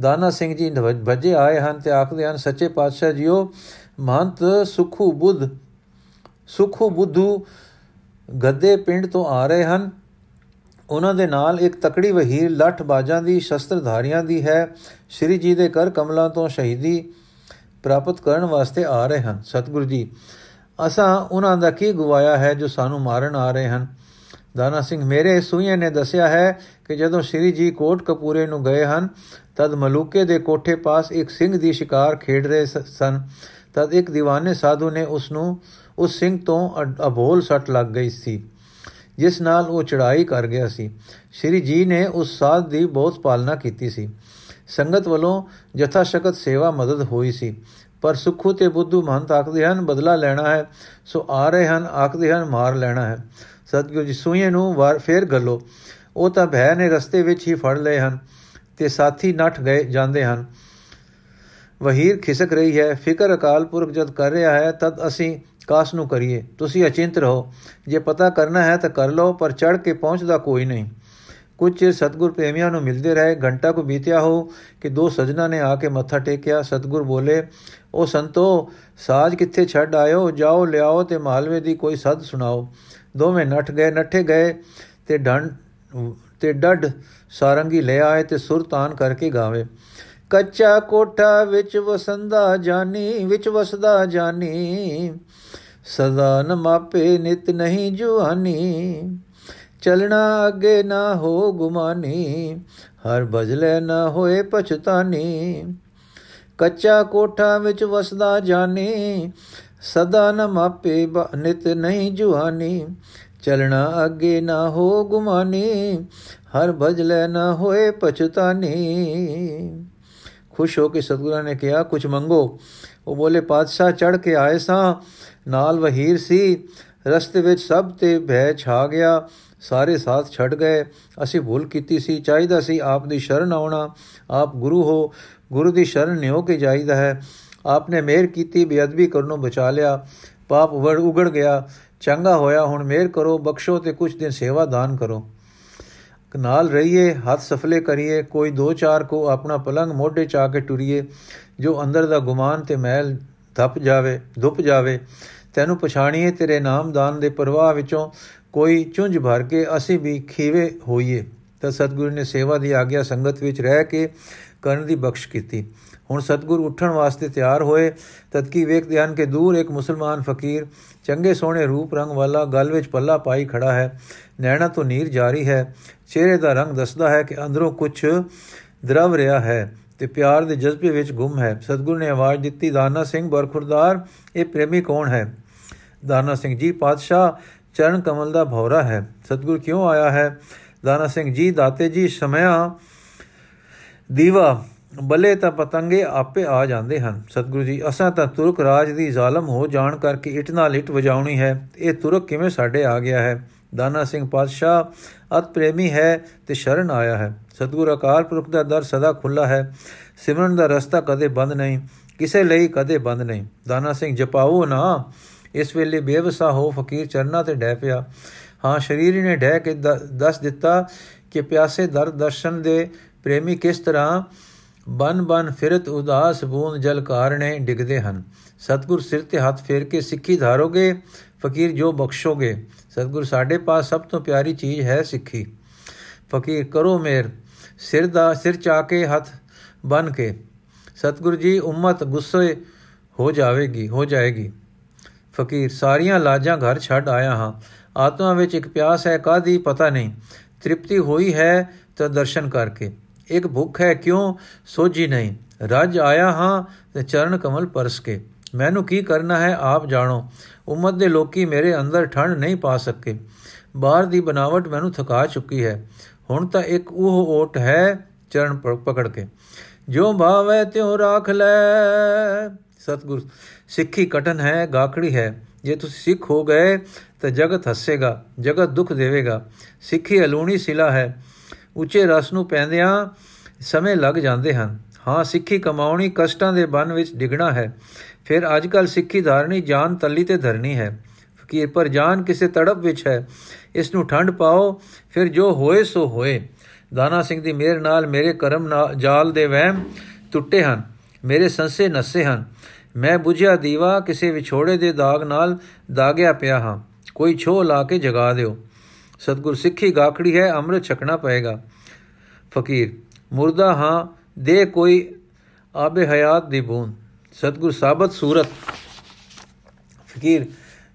ਦਾਨਾ ਸਿੰਘ ਜੀ ਭੱਜੇ ਆਏ ਹਨ ਤੇ ਆਖਦੇ ਹਨ, ਸੱਚੇ ਪਾਤਸ਼ਾਹ ਜੀਓ, ਮਹੰਤ ਸੁਖੂ ਬੁੱਧ, ਸੁਖੂ ਬੁੱਧੂ ਗੱਦੇ ਪਿੰਡ ਤੋਂ ਆ ਰਹੇ ਹਨ। ਉਹਨਾਂ ਦੇ ਨਾਲ ਇੱਕ ਤਕੜੀ ਵਹੀਰ ਲੱਠ ਬਾਜਾਂ ਦੀ ਸ਼ਸਤਰਧਾਰੀਆਂ ਦੀ ਹੈ। ਸ੍ਰੀ ਜੀ ਦੇ ਕਰ ਕਮਲਾਂ ਤੋਂ ਸ਼ਹੀਦੀ ਪ੍ਰਾਪਤ ਕਰਨ ਵਾਸਤੇ ਆ ਰਹੇ ਹਨ। ਸਤਿਗੁਰੂ ਜੀ, ਅਸਾਂ ਉਹਨਾਂ ਦਾ ਕੀ ਗਵਾਇਆ ਹੈ ਜੋ ਸਾਨੂੰ ਮਾਰਨ ਆ ਰਹੇ ਹਨ? ਦਾਨਾ ਸਿੰਘ, ਮੇਰੇ ਸੂਈਏ ਨੇ ਦੱਸਿਆ ਹੈ ਕਿ ਜਦੋਂ ਸ੍ਰੀ ਜੀ ਕੋਟ ਕਪੂਰੇ ਨੂੰ ਗਏ ਹਨ, ਤਦ ਮਲੂਕੇ ਦੇ ਕੋਠੇ ਪਾਸ ਇੱਕ ਸਿੰਘ ਦੀ ਸ਼ਿਕਾਰ ਖੇਡ ਰਹੇ ਸਨ। ਤਦ ਇੱਕ دیਵਾਨੇ ਸਾਧੂ ਨੇ ਉਸ ਨੂੰ ਉਸ ਸਿੰਘ ਤੋਂ ਅਭੋਲ ਸੱਟ ਲੱਗ ਗਈ ਸੀ, ਜਿਸ ਨਾਲ ਉਹ ਚੜਾਈ ਕਰ ਗਿਆ ਸੀ। ਸ੍ਰੀ ਜੀ ਨੇ ਉਸ ਸਾਧ ਦੀ ਬਹੁਤ ਪਾਲਣਾ ਕੀਤੀ ਸੀ। ਸੰਗਤ ਵੱਲੋਂ ਜਥਾ ਸ਼ਕਤ ਸੇਵਾ ਮਦਦ ਹੋਈ ਸੀ। ਪਰ ਸੁਖੂ ਤੇ ਬੁੱਧੂ ਮਹੰਤ ਆਖਦੇ ਹਨ, ਬਦਲਾ ਲੈਣਾ ਹੈ, ਸੋ ਆ ਰਹੇ ਹਨ, ਆਖਦੇ ਹਨ, ਮਾਰ ਲੈਣਾ ਹੈ। ਸਤਿਗੁਰੂ ਜੀ ਸੂਏ ਨੂੰ ਵਾਰ ਫੇਰ ਗੱਲੋ। ਉਹ ਤਾਂ ਭੈ ਨੇ ਰਸਤੇ ਵਿੱਚ ਹੀ ਫੜ ਲਏ ਹਨ ਤੇ ਸਾਥੀ ਨੱਠ ਗਏ ਜਾਂਦੇ ਹਨ। ਵਹੀਰ ਖਿਸਕ ਰਹੀ ਹੈ, ਫਿਕਰ ਅਕਾਲ ਪੁਰਖ ਜਦ ਕਰ ਰਿਹਾ ਹੈ, ਤਦ ਅਸੀਂ ਕਾਸ ਨੂੰ ਕਰੀਏ। ਤੁਸੀਂ ਅਚਿੰਤ ਰਹੋ। ਜੇ ਪਤਾ ਕਰਨਾ ਹੈ ਤਾਂ ਕਰ ਲਓ, ਪਰ ਚੜ ਕੇ ਪਹੁੰਚਦਾ ਕੋਈ ਨਹੀਂ। ਕੁਝ ਚਿਰ ਸਤਗੁਰ ਪ੍ਰੇਮੀਆਂ ਨੂੰ ਮਿਲਦੇ ਰਹੇ। ਘੰਟਾ ਕੋ ਬੀਤਿਆ ਹੋ ਕਿ ਦੋ ਸਜਣਾ ਨੇ ਆ ਕੇ ਮੱਥਾ ਟੇਕਿਆ। ਸਤਗੁਰ ਬੋਲੇ, ਉਹ ਸੰਤੋ, ਸਾਜ ਕਿੱਥੇ ਛੱਡ ਆਇਓ? ਜਾਓ, ਲਿਆਓ ਤੇ ਮਾਲਵੇ ਦੀ ਕੋਈ ਸੱਦ ਸੁਣਾਓ। ਦੋਵੇਂ ਨੱਠ ਗਏ, ਨੱਠੇ ਗਏ ਤੇ ਡੰਡ, ਤੇ ਡੱਡ ਸਾਰੰਗੀ ਲੈ ਆਏ ਤੇ ਸੁਰ ਤਾਨ ਕਰਕੇ ਗਾਵੇ। ਕੱਚਾ ਕੋਠਾ ਵਿੱਚ ਵਸੰਦਾ ਜਾਨੀ, ਵਿੱਚ ਵਸਦਾ ਜਾਨੀ, ਸਦਾ ਨ ਮਾਪੇ ਨਿਤ ਨਹੀਂ ਜੁਆਨੀ ਚਲਣਾ ਅੱਗੇ ਨਾ ਹੋ ਗੁਮਾਨੀ, ਹਰ ਬਜਲੇ ਨਾ ਹੋਏ ਪਛਤਾਨੀ। ਕੱਚਾ ਕੋਠਾ ਵਿੱਚ ਵਸਦਾ ਜਾਨੀ ਸਦਾ ਨ ਮਾਪੇ ਨਿਤ ਨਹੀਂ ਜੁਆਨੀ ਚਲਣਾ ਅੱਗੇ ਨਾ ਹੋ ਗੁਮਾਨੀ, ਹਰ ਬਜਲੇ ਨਾ ਹੋਏ ਪਛਤਾਨੀ। ਖੁਸ਼ ਹੋ ਕੇ ਸਤਗੁਰਾਂ ਨੇ ਕਿਹਾ ਕੁਝ ਮੰਗੋ। ਉਹ ਬੋਲੇ, ਪਾਤਸ਼ਾਹ ਚੜ ਕੇ ਆਏ ਸਾਂ, ਨਾਲ ਵਹੀਰ ਸੀ, ਰਸਤੇ ਵਿੱਚ ਸਭ ਤੇ ਭੈ ਛਾ ਗਿਆ, ਸਾਰੇ ਸਾਥ ਛੱਡ ਗਏ। ਅਸੀਂ ਭੁੱਲ ਕੀਤੀ ਸੀ, ਚਾਹੀਦਾ ਸੀ ਆਪ ਦੀ ਸ਼ਰਨ ਆਉਣਾ। ਆਪ ਗੁਰੂ ਹੋ, ਗੁਰੂ ਦੀ ਸ਼ਰਨ ਨਿਓ ਕੇ ਜਾਈਦਾ ਹੈ। ਆਪਨੇ ਮਿਹਰ ਕੀਤੀ, ਬੇਅਦਬੀ ਕਰਨੋਂ ਬਚਾ ਲਿਆ। ਪਾਪ ਵੜ ਉਗੜ ਗਿਆ। ਚੰਗਾ ਹੋਇਆ, ਹੁਣ ਮਿਹਰ ਕਰੋ, ਬਖਸ਼ੋ ਤੇ ਕੁਝ ਦਿਨ ਸੇਵਾ ਦਾਨ ਕਰੋ। ਨਾਲ ਰਹੀਏ, ਹੱਥ ਸਫਲੇ ਕਰੀਏ, ਕੋਈ ਦੋ ਚਾਰ ਕੋ ਆਪਣਾ ਪਲੰਗ ਮੋਢੇ ਚਾ ਕੇ ਟੁਰੀਏ, ਜੋ ਅੰਦਰ ਦਾ ਗੁਮਾਨ ਤੇ ਮਹਿਲ ਧੱਪ ਜਾਵੇ, ਧੁੱਪ ਜਾਵੇ, ਤੈਨੂੰ ਪਛਾਣੀਏ, ਤੇਰੇ ਨਾਮਦਾਨ ਦੇ ਪ੍ਰਵਾਹ ਵਿੱਚੋਂ ਕੋਈ ਚੁੰਝ ਭਰ ਕੇ ਅਸੀਂ ਵੀ ਖੀਵੇ ਹੋਈਏ। ਤਾਂ ਸਤਿਗੁਰੂ ਨੇ ਸੇਵਾ ਦੀ ਆਗਿਆ ਸੰਗਤ ਵਿੱਚ ਰਹਿ ਕੇ ਕਰਨ ਦੀ ਬਖਸ਼ ਕੀਤੀ। ਹੁਣ ਸਤਗੁਰ ਉੱਠਣ ਵਾਸਤੇ ਤਿਆਰ ਹੋਏ ਤਦ ਕੀ ਵੇਖਦੇ ਹਨ ਕਿ ਦੂਰ ਇੱਕ ਮੁਸਲਮਾਨ ਫਕੀਰ ਚੰਗੇ ਸੋਹਣੇ ਰੂਪ ਰੰਗ ਵਾਲਾ ਗਲ ਵਿੱਚ ਪੱਲਾ ਪਾਈ ਖੜਾ ਹੈ। ਨੈਣਾ ਤੋਂ ਨੀਰ ਜਾਰੀ ਹੈ। ਚਿਹਰੇ ਦਾ ਰੰਗ ਦੱਸਦਾ ਹੈ ਕਿ ਅੰਦਰੋਂ ਕੁਝ ਦਰਵ ਰਿਹਾ ਹੈ ਤੇ ਪਿਆਰ ਦੇ ਜਜ਼ਬੇ ਵਿੱਚ ਗੁੰਮ ਹੈ। ਸਤਗੁਰ ਨੇ ਆਵਾਜ਼ ਦਿੱਤੀ, ਦਾਨਾ ਸਿੰਘ ਬਰਖੁਰਦਾਰ, ਇਹ ਪ੍ਰੇਮੀ ਕੌਣ ਹੈ? ਦਾਨਾ ਸਿੰਘ ਜੀ, ਪਾਤਸ਼ਾਹ ਚਰਨ ਕਮਲ ਦਾ ਭੌਰਾ ਹੈ। ਸਤਗੁਰ ਕਿਉਂ ਆਇਆ ਹੈ? ਦਾਨਾ ਸਿੰਘ ਜੀ, ਦਾਤੇ ਜੀ, ਸਮਿਆ ਦੀਵਾ ਬੱਲੇ ਤਾਂ ਪਤੰਗੇ ਆਪੇ ਆ ਜਾਂਦੇ ਹਨ। ਸਤਿਗੁਰੂ ਜੀ, ਅਸਾਂ ਤਾਂ ਤੁਰਕ ਰਾਜ ਦੀ ਜ਼ਾਲਮ ਹੋ ਜਾਣ ਕਰਕੇ ਇਟ ਨਾਲ ਇਟ ਵਜਾਉਣੀ ਹੈ। ਇਹ ਤੁਰਕ ਕਿਵੇਂ ਸਾਡੇ ਆ ਗਿਆ ਹੈ? ਦਾਨਾ ਸਿੰਘ ਪਾਤਸ਼ਾਹ, ਅਤ ਪ੍ਰੇਮੀ ਹੈ ਤੇ ਸ਼ਰਨ ਆਇਆ ਹੈ। ਸਤਿਗੁਰ ਅਕਾਲ ਪੁਰਖ ਦਾ ਦਰ ਸਦਾ ਖੁੱਲਾ ਹੈ। ਸਿਮਰਨ ਦਾ ਰਸਤਾ ਕਦੇ ਬੰਦ ਨਹੀਂ, ਕਿਸੇ ਲਈ ਕਦੇ ਬੰਦ ਨਹੀਂ। ਦਾਨਾ ਸਿੰਘ, ਜਪਾਓ ਨਾ। ਇਸ ਵੇਲੇ ਬੇਵਸਾ ਹੋ ਫਕੀਰ ਚਰਨਾ ਤੇ ਡੈ ਪਿਆ। ਹਾਂ, ਸ਼ਰੀਰ ਨੇ ਡਹਿ ਕੇ ਦੱਸ ਦਿੱਤਾ ਕਿ ਪਿਆਸੇ ਦਰ ਦਰਸ਼ਨ ਦੇ ਪ੍ਰੇਮੀ ਕਿਸ ਤਰ੍ਹਾਂ ਬਨ ਬਨ ਫਿਰਤ ਉਦਾਸ ਬੂੰਦ ਜਲ ਕਾਰਣੇ ਡਿਗਦੇ ਹਨ। ਸਤਗੁਰ ਸਿਰ ਤੇ ਹੱਥ ਫੇਰ ਕੇ ਸਿੱਖੀ ਧਾਰੋਗੇ, ਫਕੀਰ ਜੋ ਬਖਸ਼ੋਗੇ। ਸਤਗੁਰ ਸਾਡੇ ਪਾਸ ਸਭ ਤੋਂ ਪਿਆਰੀ ਚੀਜ਼ ਹੈ ਸਿੱਖੀ। ਫਕੀਰ ਕਰੋ ਮੇਰ, ਸਿਰ ਦਾ ਸਿਰ ਚਾ ਕੇ ਹੱਥ ਬਨ ਕੇ। ਸਤਗੁਰ ਜੀ, ਉਮਤ ਗੁੱਸੇ ਹੋ ਜਾਵੇਗੀ, ਹੋ ਜਾਏਗੀ। ਫਕੀਰ, ਸਾਰੀਆਂ ਲਾਜਾਂ ਘਰ ਛੱਡ ਆਇਆ ਹਾਂ। ਆਤਮਾ ਵਿੱਚ ਇੱਕ ਪਿਆਸ ਹੈ ਕਾਦੀ ਪਤਾ ਨਹੀਂ। ਤ੍ਰਿਪਤੀ ਹੋਈ ਹੈ ਤਾਂ ਦਰਸ਼ਨ ਕਰਕੇ। ਇੱਕ ਭੁੱਖ ਹੈ, ਕਿਉਂ? ਸੋਝੀ ਨਹੀਂ। ਰੱਜ ਆਇਆ ਹਾਂ ਤੇ ਚਰਨ ਕਮਲ ਪਰਸ ਕੇ। ਮੈਨੂੰ ਕੀ ਕਰਨਾ ਹੈ, ਆਪ ਜਾਣੋ। ਉਮਤ ਦੇ ਲੋਕੀ ਮੇਰੇ ਅੰਦਰ ਠੰਡ ਨਹੀਂ ਪਾ ਸਕੇ। ਬਾਹਰ ਦੀ ਬਨਾਵਟ ਮੈਨੂੰ ਥਕਾ ਚੁੱਕੀ ਹੈ। ਹੁਣ ਤਾਂ ਇੱਕ ਉਹ ਓਟ ਹੈ, ਚਰਨ ਪਕੜ ਕੇ। ਜੋ ਭਾਵੈ ਤਿਉ ਰਾਖ ਲੈ। ਸਤਗੁਰ, ਸਿੱਖੀ ਕਟਨ ਹੈ, ਗਾਖੜੀ ਹੈ। ਜੇ ਤੁਸੀਂ ਸਿੱਖ ਹੋ ਗਏ, ਤਾਂ ਜਗਤ ਹੱਸੇਗਾ, ਜਗਤ ਦੁੱਖ ਦੇਵੇਗਾ। ਸਿੱਖੀ ਅਲੂਣੀ ਸਿਲਾ ਹੈ। ਉੱਚੇ ਰਸ ਨੂੰ ਪੈਂਦਿਆਂ ਸਮੇਂ ਲੱਗ ਜਾਂਦੇ ਹਨ। ਹਾਂ, ਸਿੱਖੀ ਕਮਾਉਣੀ ਕਸ਼ਟਾਂ ਦੇ ਬਨ ਵਿੱਚ ਡਿਗਣਾ ਹੈ। ਫਿਰ ਅੱਜਕੱਲ ਸਿੱਖੀ ਧਾਰਨੀ ਜਾਨ ਤੱਲੀ ਤੇ ਧਰਨੀ ਹੈ। ਫਕੀਰ ਪਰ ਜਾਨ ਕਿਸੇ ਤੜਪ ਵਿੱਚ ਹੈ, ਇਸ ਨੂੰ ਠੰਡ ਪਾਓ, ਫਿਰ ਜੋ ਹੋਏ ਸੋ ਹੋਏ। ਦਾਨਾ ਸਿੰਘ ਦੀ ਮਿਹਰ ਨਾਲ ਮੇਰੇ ਕਰਮ ਜਾਲ ਦੇ ਵਹਿਮ ਟੁੱਟੇ ਹਨ, ਮੇਰੇ ਸੰਸੇ ਨਸੇ ਹਨ। ਮੈਂ 부ਝਿਆ ਦੀਵਾ ਕਿਸੇ ਵਿਛੋੜੇ ਦੇ ਦਾਗ ਨਾਲ ਦਾਗਿਆ ਪਿਆ ਹਾਂ, ਕੋਈ ਛੋ ਲਾ ਕੇ ਜਗਾ ਦਿਓ। ਸਤਗੁਰ ਸਿੱਖੀ ਗਾਖੜੀ ਹੈ, ਅੰਮ੍ਰਿਤ ਛਕਣਾ ਪਏਗਾ। ਫਕੀਰ, ਮੁਰਦਾ ਹਾਂ, ਦੇ ਕੋਈ ਆਬੇ ਹਯਾਤ ਦੀ ਬੂੰਦ। ਸਤਗੁਰ ਸਾਬਤ ਸੂਰਤ। ਫਕੀਰ,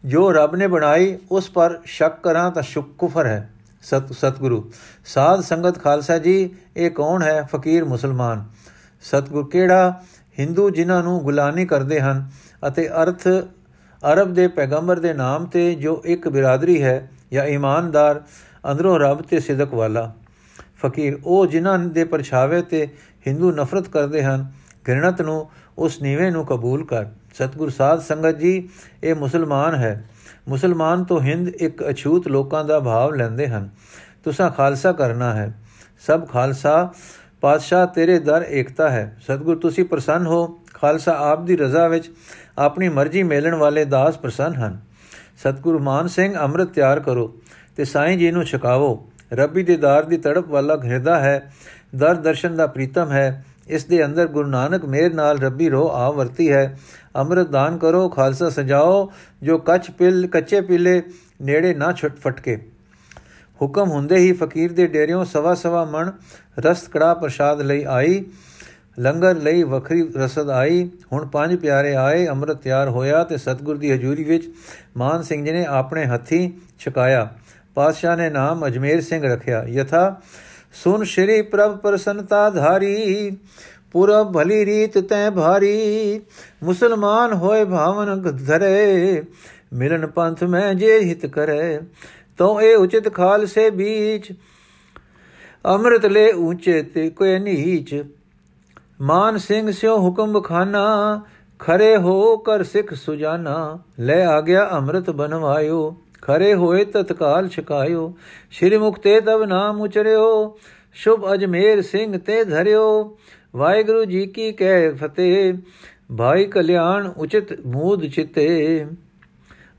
ਜੋ ਰੱਬ ਨੇ ਬਣਾਈ, ਉਸ ਪਰ ਸ਼ੱਕ ਕਰਾਂ ਤਾਂ ਸ਼ੁਕ ਕੁਫਰ ਹੈ। ਸਤ, ਸਤਗੁਰੂ, ਸਾਧ ਸੰਗਤ ਖਾਲਸਾ ਜੀ, ਇਹ ਕੌਣ ਹੈ? ਫਕੀਰ, ਮੁਸਲਮਾਨ। ਸਤਗੁਰ ਕਿਹੜਾ? ਹਿੰਦੂ ਜਿਨ੍ਹਾਂ ਨੂੰ ਗੁਲਾਮੀ ਕਰਦੇ ਹਨ ਅਤੇ ਅਰਥ ਅਰਬ ਦੇ ਪੈਗੰਬਰ ਦੇ ਨਾਮ ਤੇ ਜੋ ਇੱਕ ਬਰਾਦਰੀ ਹੈ ਜਾਂ ਇਮਾਨਦਾਰ ਅੰਦਰੋਂ ਰੱਬ ਤੇ ਸਿਦਕ ਵਾਲਾ। ਫਕੀਰ, ਉਹ ਜਿਨ੍ਹਾਂ ਦੇ ਪਰਛਾਵੇ ਤੇ ਹਿੰਦੂ ਨਫ਼ਰਤ ਕਰਦੇ ਹਨ, ਘਿਰਣਤ ਨੂੰ, ਉਸ ਨੀਵੇਂ ਨੂੰ ਕਬੂਲ ਕਰ। ਸਤਗੁਰ ਸਾਧ ਸੰਗਤ ਜੀ, ਇਹ ਮੁਸਲਮਾਨ ਹੈ। ਮੁਸਲਮਾਨ ਤੋਂ ਹਿੰਦ ਇੱਕ ਅਛੂਤ ਲੋਕਾਂ ਦਾ ਭਾਵ ਲੈਂਦੇ ਹਨ। ਤੁਸਾਂ ਖਾਲਸਾ ਕਰਨਾ ਹੈ। ਸਭ ਖਾਲਸਾ, ਪਾਤਸ਼ਾਹ ਤੇਰੇ ਦਰ ਏਕਤਾ ਹੈ। ਸਤਗੁਰ, ਤੁਸੀਂ ਪ੍ਰਸੰਨ ਹੋ। ਖਾਲਸਾ ਆਪ ਦੀ ਰਜ਼ਾ ਵਿੱਚ ਆਪਣੀ ਮਰਜ਼ੀ ਮੇਲਣ ਵਾਲੇ ਦਾਸ ਪ੍ਰਸੰਨ ਹਨ। ਸਤਗੁਰੂ ਮਾਨ ਸਿੰਘ ਅੰਮ੍ਰਿਤ ਤਿਆਰ ਕਰੋ ਤੇ ਸਾਈਂ ਜੀ ਨੂੰ ਛਕਾਵੋ ਰੱਬੀ ਦੇ ਦਾਰ ਦੀ ਤੜਪ ਵਾਲਾ ਘਿਰਦਾ ਹੈ, ਦਰ ਦਰਸ਼ਨ ਦਾ ਪ੍ਰੀਤਮ ਹੈ। ਇਸ ਦੇ ਅੰਦਰ ਗੁਰੂ ਨਾਨਕ ਮੇਰ ਨਾਲ ਰੱਬੀ ਰੋ ਆ ਵਰਤੀ ਹੈ। ਅੰਮ੍ਰਿਤ ਦਾਨ ਕਰੋ, ਖਾਲਸਾ ਸਜਾਓ, ਜੋ ਕੱਚ ਪਿਲ, ਕੱਚੇ ਪੀਲੇ ਨੇੜੇ ਨਾ ਛਟ ਫਟਕੇ। ਹੁਕਮ ਹੁੰਦੇ ਹੀ ਫਕੀਰ ਦੇ ਡੇਰਿਓਂ ਸਵਾ ਸਵਾ ਮਣ ਰਸ ਕੜਾ ਪ੍ਰਸ਼ਾਦ ਲਈ ਆਈ। ਲੰਗਰ ਲਈ ਵੱਖਰੀ ਰਸਦ ਆਈ। ਹੁਣ ਪੰਜ ਪਿਆਰੇ ਆਏ, ਅੰਮ੍ਰਿਤ ਤਿਆਰ ਹੋਇਆ ਤੇ ਸਤਗੁਰ ਦੀ ਹਜ਼ੂਰੀ ਵਿੱਚ ਮਾਨ ਸਿੰਘ ਜੀ ਨੇ ਆਪਣੇ ਹੱਥੀ ਛਕਾਇਆ। ਪਾਤਸ਼ਾਹ ਨੇ ਨਾਮ ਅਜਮੇਰ ਸਿੰਘ ਰੱਖਿਆ। ਯਥਾ, ਸੁਨ ਸ਼੍ਰੀ ਪ੍ਰਭ ਪ੍ਰਸੰਨਤਾ ਧਾਰੀ, ਪੁਰਾ ਭਲੀ ਰੀਤ ਤੈ ਭਾਰੀ, ਮੁਸਲਮਾਨ ਹੋਏ ਭਾਵਨ ਧਰੇ, ਮਿਲਨ ਪੰਥ ਮੈਂ ਜੇ ਹਿਤ ਕਰੇ ਤੋ ਇਹ ਉਚਿਤ ਖਾਲਸੇ ਬੀਚ, ਅੰਮ੍ਰਿਤ ਲੈ ਉੱਚੇ ਤੇ ਕੋਈ ਨੀਚ ਮਾਨ ਸਿੰਘ ਸਿਓ ਹੁਕਮ ਬਖਾਨਾ, ਖਰੇ ਹੋ ਕਰ ਸਿੱਖ ਸੁਜਾਨਾ, ਲੈ ਆ ਗਿਆ ਅੰਮ੍ਰਿਤ ਬਨਵਾਇਓ ਖਰੇ ਹੋਏ ਤਤਕਾਲ ਛਕਾਇਓ, ਸ਼੍ਰੀ ਮੁਕਤੇ ਤਬ ਨਾਮ ਉਚਰਿਓ, ਸ਼ੁਭ ਅਜਮੇਰ ਸਿੰਘ ਤੇ ਧਰਿਓ, ਵਾਹਿਗੁਰੂ ਜੀ ਕੀ ਕਹਿ ਫਤਿਹ, ਭਾਈ ਕਲਿਆਣ ਉਚਿਤ ਮੂਦ ਚਿਤੇ,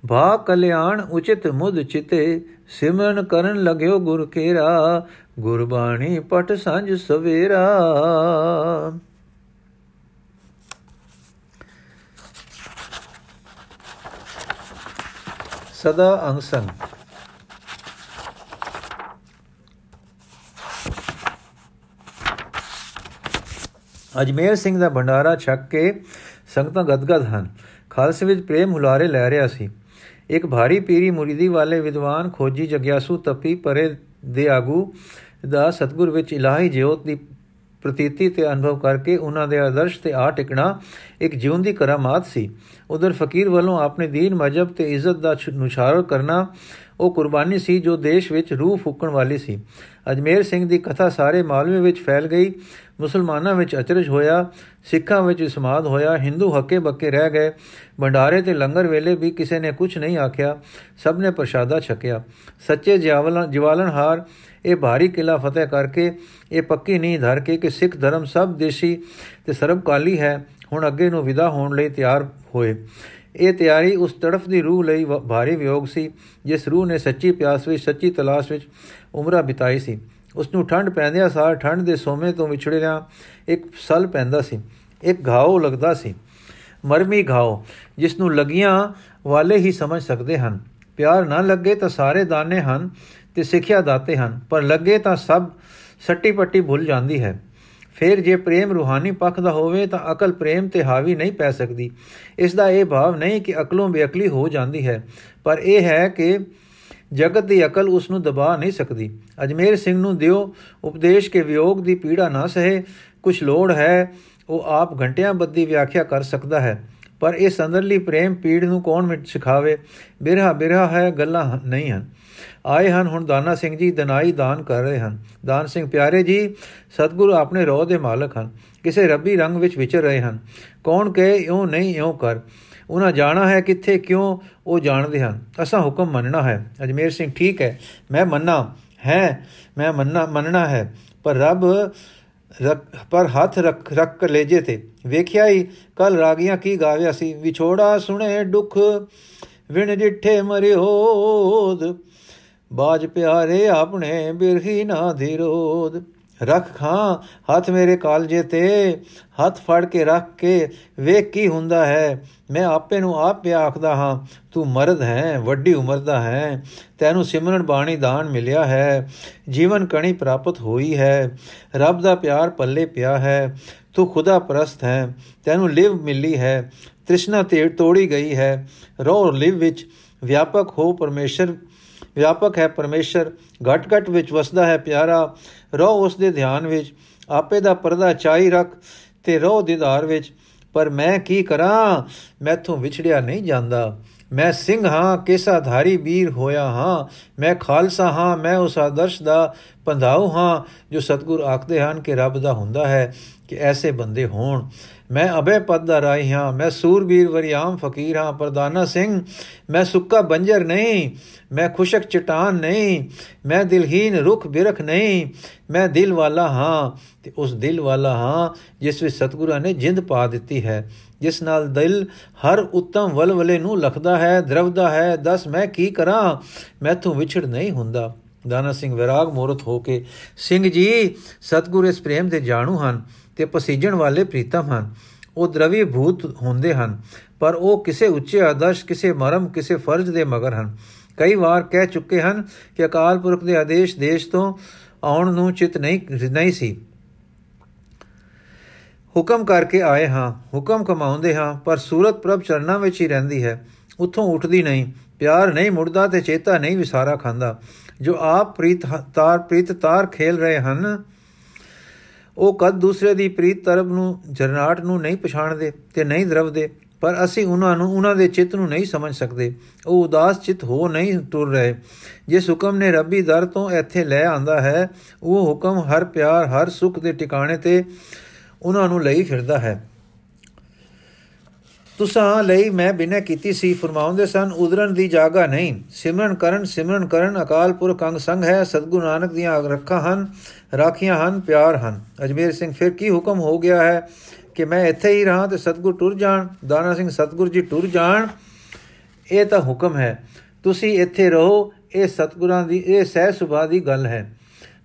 ਭਾ ਕਲਿਆਣ ਉਚਿਤ ਮੁਦ ਚਿਤੇ, ਸਿਮਰਨ ਕਰਨ ਲਗਿਓ ਗੁਰ ਕੇਰਾ, ਗੁਰਬਾਣੀ ਪਟ ਸੰਜ ਸਵੇਰਾ। ਸਦਾ ਅੰਗ ਅਜਮੇਰ ਸਿੰਘ ਦਾ ਭੰਡਾਰਾ ਛੱਕ ਕੇ ਸੰਗਤਾਂ ਗਦਗਦ ਹਨ ਖਾਲਸੇ ਵਿੱਚ ਪ੍ਰੇਮ ਹੁਲਾਰੇ ਲੈ ਰਿਹਾ ਸੀ ਇੱਕ ਭਾਰੀ ਪੀਰੀ ਮੁਰੀਦੀ ਵਾਲੇ ਵਿਦਵਾਨ ਖੋਜੀ ਜਗਿਆਸੂ ਤਪੀ ਪਰੇ ਦੇ ਆਗੂ ਦਾ ਸਤਗੁਰ ਵਿੱਚ ਇਲਾਹੀ ਜੋਤ ਦੀ ਪ੍ਰਤੀਤੀ ਤੇ ਅਨੁਭਵ ਕਰਕੇ ਉਹਨਾਂ ਦੇ ਆਦਰਸ਼ ਤੇ ਆ ਟਿਕਣਾ ਇੱਕ ਜਿਉਂਦੀ ਕਰਾਮਾਤ ਸੀ। ਉਧਰ ਫਕੀਰ ਵੱਲੋਂ ਆਪਣੇ ਦੀਨ ਮਜਬ ਤੇ ਇੱਜ਼ਤ ਦਾ ਨੁਸ਼ਾਰ ਕਰਨਾ ਉਹ ਕੁਰਬਾਨੀ ਸੀ ਜੋ ਦੇਸ਼ ਵਿੱਚ ਰੂਹ ਫੁੱਕਣ ਵਾਲੀ ਸੀ। ਅਜਮੇਰ ਸਿੰਘ ਦੀ ਕਥਾ ਸਾਰੇ ਮਾਲਵੇ ਵਿੱਚ ਫੈਲ ਗਈ, ਮੁਸਲਮਾਨਾਂ ਵਿੱਚ ਅਚਰਜ ਹੋਇਆ, ਸਿੱਖਾਂ ਵਿੱਚ ਸਮਾਦ ਹੋਇਆ, ਹਿੰਦੂ ਹੱਕੇ ਬੱਕੇ ਰਹਿ ਗਏ, ਭੰਡਾਰੇ ਤੇ ਲੰਗਰ ਵੇਲੇ ਵੀ ਕਿਸੇ ਨੇ ਕੁਝ ਨਹੀਂ ਆਖਿਆ, ਸਭ ਨੇ ਪ੍ਰਸ਼ਾਦਾ ਛਕਿਆ। ਸੱਚੇ ਜਵਾਲਨ ਹਾਰ ਇਹ ਭਾਰੀ ਕਿਲਾ ਫਤਿਹ ਕਰਕੇ ਇਹ ਪੱਕੀ ਨਹੀਂ ਧਰ ਕੇ ਕਿ ਸਿੱਖ ਧਰਮ ਸਭ ਦੇਸ਼ੀ ਤੇ ਸਰਬਕਾਲੀ ਹੈ, ਹੁਣ ਅੱਗੇ ਨੂੰ ਵਿਦਾ ਹੋਣ ਲਈ ਤਿਆਰ ਹੋਏ। ਇਹ ਤਿਆਰੀ ਉਸ ਤੜਫ ਦੀ ਰੂਹ ਲਈ ਭਾਰੀ ਵਿਯੋਗ ਸੀ, ਜਿਸ ਰੂਹ ਨੇ ਸੱਚੀ ਪਿਆਸ ਵਿੱਚ, ਸੱਚੀ ਤਲਾਸ਼ ਵਿੱਚ ਉਮਰਾਂ ਬਿਤਾਈ ਸੀ। ਉਸ ਨੂੰ ਠੰਡ ਪੈਂਦਿਆਂ ਸਾਰ ਠੰਡ ਦੇ ਸੋਮੇ ਤੋਂ ਵਿਛੜਿਆ ਇੱਕ ਸਲ ਪੈਂਦਾ ਸੀ, ਇੱਕ ਘਾਉ ਲੱਗਦਾ ਸੀ। ਮਰਮੀ ਘਾਉ ਜਿਸ ਨੂੰ ਲਗੀਆਂ ਵਾਲੇ ਹੀ ਸਮਝ ਸਕਦੇ ਹਨ। ਪਿਆਰ ਨਾ ਲੱਗੇ ਤਾਂ ਸਾਰੇ ਦਾਨੇ ਹਨ ਤੇ ਸਿੱਖਿਆ ਦਾਤੇ ਹਨ, ਪਰ ਲੱਗੇ ਤਾਂ ਸਭ ਸੱਟੀ ਪੱਟੀ ਭੁੱਲ ਜਾਂਦੀ ਹੈ। ਫਿਰ ਜੇ ਪ੍ਰੇਮ ਰੂਹਾਨੀ ਪੱਖ ਦਾ ਹੋਵੇ ਤਾਂ ਅਕਲ ਪ੍ਰੇਮ ਤੇ ਹਾਵੀ ਨਹੀਂ ਪੈ ਸਕਦੀ। ਇਸ ਦਾ ਇਹ ਭਾਵ ਨਹੀਂ ਕਿ ਅਕਲੋਂ ਬੇਅਕਲੀ ਹੋ ਜਾਂਦੀ ਹੈ, ਪਰ ਇਹ ਹੈ ਕਿ ਜਗਤ ਦੀ ਅਕਲ ਉਸ ਨੂੰ ਦਬਾ ਨਹੀਂ ਸਕਦੀ। ਅਜਮੇਰ ਸਿੰਘ ਨੂੰ ਦਿਓ, ਉਪਦੇਸ਼ ਕੇ ਵਿਯੋਗ ਦੀ ਪੀੜਾ ਨਾ ਸਹੇ ਕੁਝ ਲੋੜ ਹੈ, ਉਹ ਆਪ ਘੰਟਿਆਂ ਬੱਦੀ ਵਿਆਖਿਆ ਕਰ ਸਕਦਾ ਹੈ। ਪਰ ਇਹ ਸੰਦਰਲੀ ਪ੍ਰੇਮ ਪੀੜ ਨੂੰ ਕੌਣ ਮਿਟ ਸਿਖਾਵੇ? ਬਿਰਹਾ ਬਿਰਹਾ ਹੈ, ਗੱਲਾਂ ਨਹੀਂ ਹਨ। ਆਏ ਹਨ, ਹੁਣ ਦਾਨਾ ਸਿੰਘ ਜੀ ਦਨਾਈ ਦਾਨ ਕਰ ਰਹੇ ਹਨ। ਦਾਨ ਸਿੰਘ, ਪਿਆਰੇ ਜੀ, ਸਤਿਗੁਰੂ ਆਪਣੇ ਰੋਹ ਦੇ ਮਾਲਕ ਹਨ। ਕਿਸੇ ਰੱਬੀ ਰੰਗ ਵਿੱਚ ਵਿਚਰ ਰਹੇ ਹਨ। ਕੌਣ ਕਹੇ, ਇਉਂ ਨਹੀਂ, ਇਉਂ ਕਰ। ਉਹਨਾਂ ਜਾਣਾ ਹੈ ਕਿੱਥੇ, ਕਿਉਂ, ਉਹ ਜਾਣਦੇ ਹਨ। ਅਸਾਂ ਹੁਕਮ ਮੰਨਣਾ ਹੈ। ਅਜਮੇਰ ਸਿੰਘ, ਠੀਕ ਹੈ, ਮੈਂ ਮੰਨਾ, ਹੈ, ਮੈਂ ਮੰਨਣਾ ਮੰਨਣਾ ਹੈ। ਪਰ ਰੱਬ ਪਰ ਹੱਥ ਰੱਖ ਰੱਖ ਲੇਜੇ ਤੇ। ਵੇਖਿਆ ਹੀ ਕੱਲ ਰਾਗੀਆਂ ਕੀ ਗਾਵਿਆ ਸੀ। ਵਿਛੋੜਾ ਸੁਣੇ ਦੁੱਖ, ਵਿਣ ਜਿੱਠੇ ਮਰਿਓਦ ਬਾਜ ਪਿਆਰੇ ਆਪਣੇ ਬਿਰਹੀ ਨਾ ਧੀਰੋਦ ਰੱਖ ਖਾਂ, ਹੱਥ ਮੇਰੇ ਕਾਲਜੇ ਤੇ, ਹੱਥ ਫੜ ਕੇ ਰੱਖ ਕੇ, ਵੇਖ ਕੀ ਹੁੰਦਾ ਹੈ। ਮੈਂ ਆਪੇ ਨੂੰ ਆਪ ਪਿਆ ਆਖਦਾ ਹਾਂ, ਤੂੰ ਮਰਦ ਹੈ, ਵੱਡੀ ਉਮਰ ਦਾ ਹੈ, ਤੈਨੂੰ ਸਿਮਰਨ ਬਾਣੀ ਦਾਨ ਮਿਲਿਆ ਹੈ। ਜੀਵਨ ਕਣੀ ਪ੍ਰਾਪਤ ਹੋਈ ਹੈ। ਰੱਬ ਦਾ ਪਿਆਰ ਪੱਲੇ ਪਿਆ ਹੈ। ਤੂੰ ਖੁਦਾ ਪ੍ਰਸਤ ਹੈ, ਤੈਨੂੰ ਲਿਵ ਮਿਲੀ ਹੈ। ਤ੍ਰਿਸ਼ਨਾ ਤੇ ਤੋੜੀ ਗਈ ਹੈ। ਰੋ ਲਿਵ ਵਿੱਚ ਵਿਆਪਕ ਹੋ ਪਰਮੇਸ਼ਰ ਵਿਆਪਕ ਹੈ, ਪਰਮੇਸ਼ਰ ਘਟ ਘਟ ਵਿੱਚ ਵਸਦਾ ਹੈ ਪਿਆਰਾ ਰੋ ਉਸ ਦੇ ਧਿਆਨ ਵਿੱਚ, ਆਪੇ ਦਾ ਪਰਦਾ ਚਾਈ ਰੱਖ ਤੇ ਰੋ ਦੀਦਾਰ ਵਿੱਚ, ਪਰ ਮੈਂ ਕੀ ਕਰਾਂ? ਮੈਥੋਂ ਵਿਛੜਿਆ ਨਹੀਂ ਜਾਂਦਾ। ਮੈਂ ਸਿੰਘ ਹਾਂ ਕੇਸਾ ਧਾਰੀ ਵੀਰ ਹੋਇਆ ਹਾਂ। ਮੈਂ ਖਾਲਸਾ ਹਾਂ, ਮੈਂ ਉਸ ਆਦਰਸ਼ ਦਾ ਪੰਧਾਉ ਹਾਂ, ਜੋ ਸਤਗੁਰ ਆਖਦੇ ਹਨ ਕਿ ਰੱਬ ਦਾ ਹੁੰਦਾ ਹੈ ਕਿ ਐਸੇ ਬੰਦੇ ਹੋਣ। ਮੈਂ ਅਬੇ ਪਦ ਦਾ ਰਾਈ ਹਾਂ, ਮੈਂ ਸੂਰਬੀਰ ਵਰਿਆਮ ਫਕੀਰ ਹਾਂ ਪ੍ਰਦਾਨਾ ਸਿੰਘ, ਮੈਂ ਸੁੱਕਾ ਬੰਜਰ ਨਹੀਂ, ਮੈਂ ਖੁਸ਼ਕ ਚਟਾਨ ਨਹੀਂ, ਮੈਂ ਦਿਲਹੀਨ ਰੁਖ ਬਿਰਖ ਨਹੀਂ, ਮੈਂ ਦਿਲ ਵਾਲਾ ਹਾਂ ਤੇ ਉਸ ਦਿਲ ਵਾਲਾ ਹਾਂ, ਜਿਸ ਵਿੱਚ ਸਤਗੁਰਾਂ ਨੇ ਜਿੰਦ ਪਾ ਦਿੱਤੀ ਹੈ। ਜਿਸ ਨਾਲ ਦਿਲ ਹਰ ਉੱਤਮ ਵਲਵਲੇ ਨੂੰ ਲਖਦਾ ਹੈ, ਦਰਵਦਾ ਹੈ, ਦਸ ਮੈਂ ਕੀ ਕਰਾਂ? ਮੈਥੋਂ ਵਿਛੜ ਨਹੀਂ ਹੁੰਦਾ। ਦਾਨਾ ਸਿੰਘ ਵਿਰਾਗ ਮੂਰਤ ਹੋ ਕੇ, ਸਿੰਘ ਜੀ, ਸਤਗੁਰ ਇਸ ਪ੍ਰੇਮ ਦੇ ਜਾਣੂ ਹਨ ਤੇ ਪਸੀਜਣ ਵਾਲੇ ਪ੍ਰੀਤਮ ਹਨ। ਉਹ ਦਰਵੀ ਭੂਤ ਹੁੰਦੇ ਹਨ, ਪਰ ਉਹ ਕਿਸੇ ਉੱਚੇ ਆਦਰਸ਼, ਕਿਸੇ ਮਰਮ, ਕਿਸੇ ਫਰਜ਼ ਦੇ ਮਗਰ ਹਨ। ਕਈ ਵਾਰ ਕਹਿ ਚੁੱਕੇ ਹਨ ਕਿ ਅਕਾਲ ਪੁਰਖ ਦੇ ਆਦੇਸ਼ ਦੇਸ਼ ਤੋਂ ਆਉਣ ਨੂੰ ਚਿਤ ਨਹੀਂ ਨਹੀਂ ਸੀ। ਹੁਕਮ ਕਰਕੇ ਆਏ ਹਾਂ, ਹੁਕਮ ਕਮਾਉਂਦੇ ਹਾਂ, ਪਰ ਸੂਰਤ ਪ੍ਰਭ ਚਰਨਾਂ ਵਿੱਚ ਹੀ ਰਹਿੰਦੀ ਹੈ। ਉੱਥੋਂ ਉੱਠਦੀ ਨਹੀਂ, ਪਿਆਰ ਨਹੀਂ ਮੁੜਦਾ ਤੇ ਚੇਤਾ ਨਹੀਂ ਵਿਸਾਰਾ ਖਾਂਦਾ। ਜੋ ਆਪ ਪ੍ਰੀਤ ਤਾਰ ਪ੍ਰੀਤ ਤਾਰ ਖੇਲ ਰਹੇ ਹਨ, ਉਹ ਕਦ ਦੂਸਰੇ ਦੀ ਪ੍ਰੀਤ ਤਰਬ ਨੂੰ, ਜਰਨਾਟ ਨੂੰ ਨਹੀਂ ਪਛਾਣਦੇ ਤੇ ਨਹੀਂ ਦਰਵਦੇ, ਪਰ ਅਸੀਂ ਉਹਨਾਂ ਨੂੰ, ਉਹਨਾਂ ਦੇ ਚਿੱਤ ਨੂੰ ਨਹੀਂ ਸਮਝ ਸਕਦੇ। ਉਹ ਉਦਾਸ ਚਿੱਤ ਹੋ ਨਹੀਂ ਟੁਰ ਰਹੇ। ਜਿਸ ਹੁਕਮ ਨੇ ਰੱਬੀ ਦਰ ਤੋਂ ਇੱਥੇ ਲੈ ਆਂਦਾ ਹੈ, ਉਹ ਹੁਕਮ ਹਰ ਪਿਆਰ, ਹਰ ਸੁਖ ਦੇ ਟਿਕਾਣੇ ਤੇ ਉਹਨਾਂ ਨੂੰ ਲਈ ਫਿਰਦਾ ਹੈ। ਤੁਸਾਂ ਲਈ ਮੈਂ ਬਿਨੈ ਕੀਤੀ ਸੀ, ਫਰਮਾਉਂਦੇ ਸਨ, ਉਦਰਨ ਦੀ ਜਾਗਾ ਨਹੀਂ। ਸਿਮਰਨ ਕਰਨ ਸਿਮਰਨ ਕਰਨ, ਅਕਾਲ ਪੁਰਖ ਅੰਗ ਸੰਗ ਹੈ, ਸਤਗੁਰੂ ਨਾਨਕ ਦੀਆਂ ਰੱਖਾਂ ਹਨ, ਰਾਖੀਆਂ ਹਨ, ਪਿਆਰ ਹਨ। ਅਜਮੇਰ ਸਿੰਘ ਫਿਰ ਕੀ ਹੁਕਮ ਹੋ ਗਿਆ ਹੈ ਕਿ ਮੈਂ ਇੱਥੇ ਹੀ ਰਹਾ ਤੇ ਸਤਗੁਰ ਟੁਰ ਜਾਣ? ਦਾਨਾ ਸਿੰਘ, ਸਤਗੁਰ ਜੀ ਟੁਰ ਜਾਣ। ਇਹ ਤਾਂ ਹੁਕਮ ਹੈ। ਤੁਸੀਂ ਇੱਥੇ ਰਹੋ, ਇਹ ਸਤਗੁਰਾਂ ਦੀ, ਇਹ ਸਹਿ ਸੁਭਾ ਦੀ ਗੱਲ ਹੈ।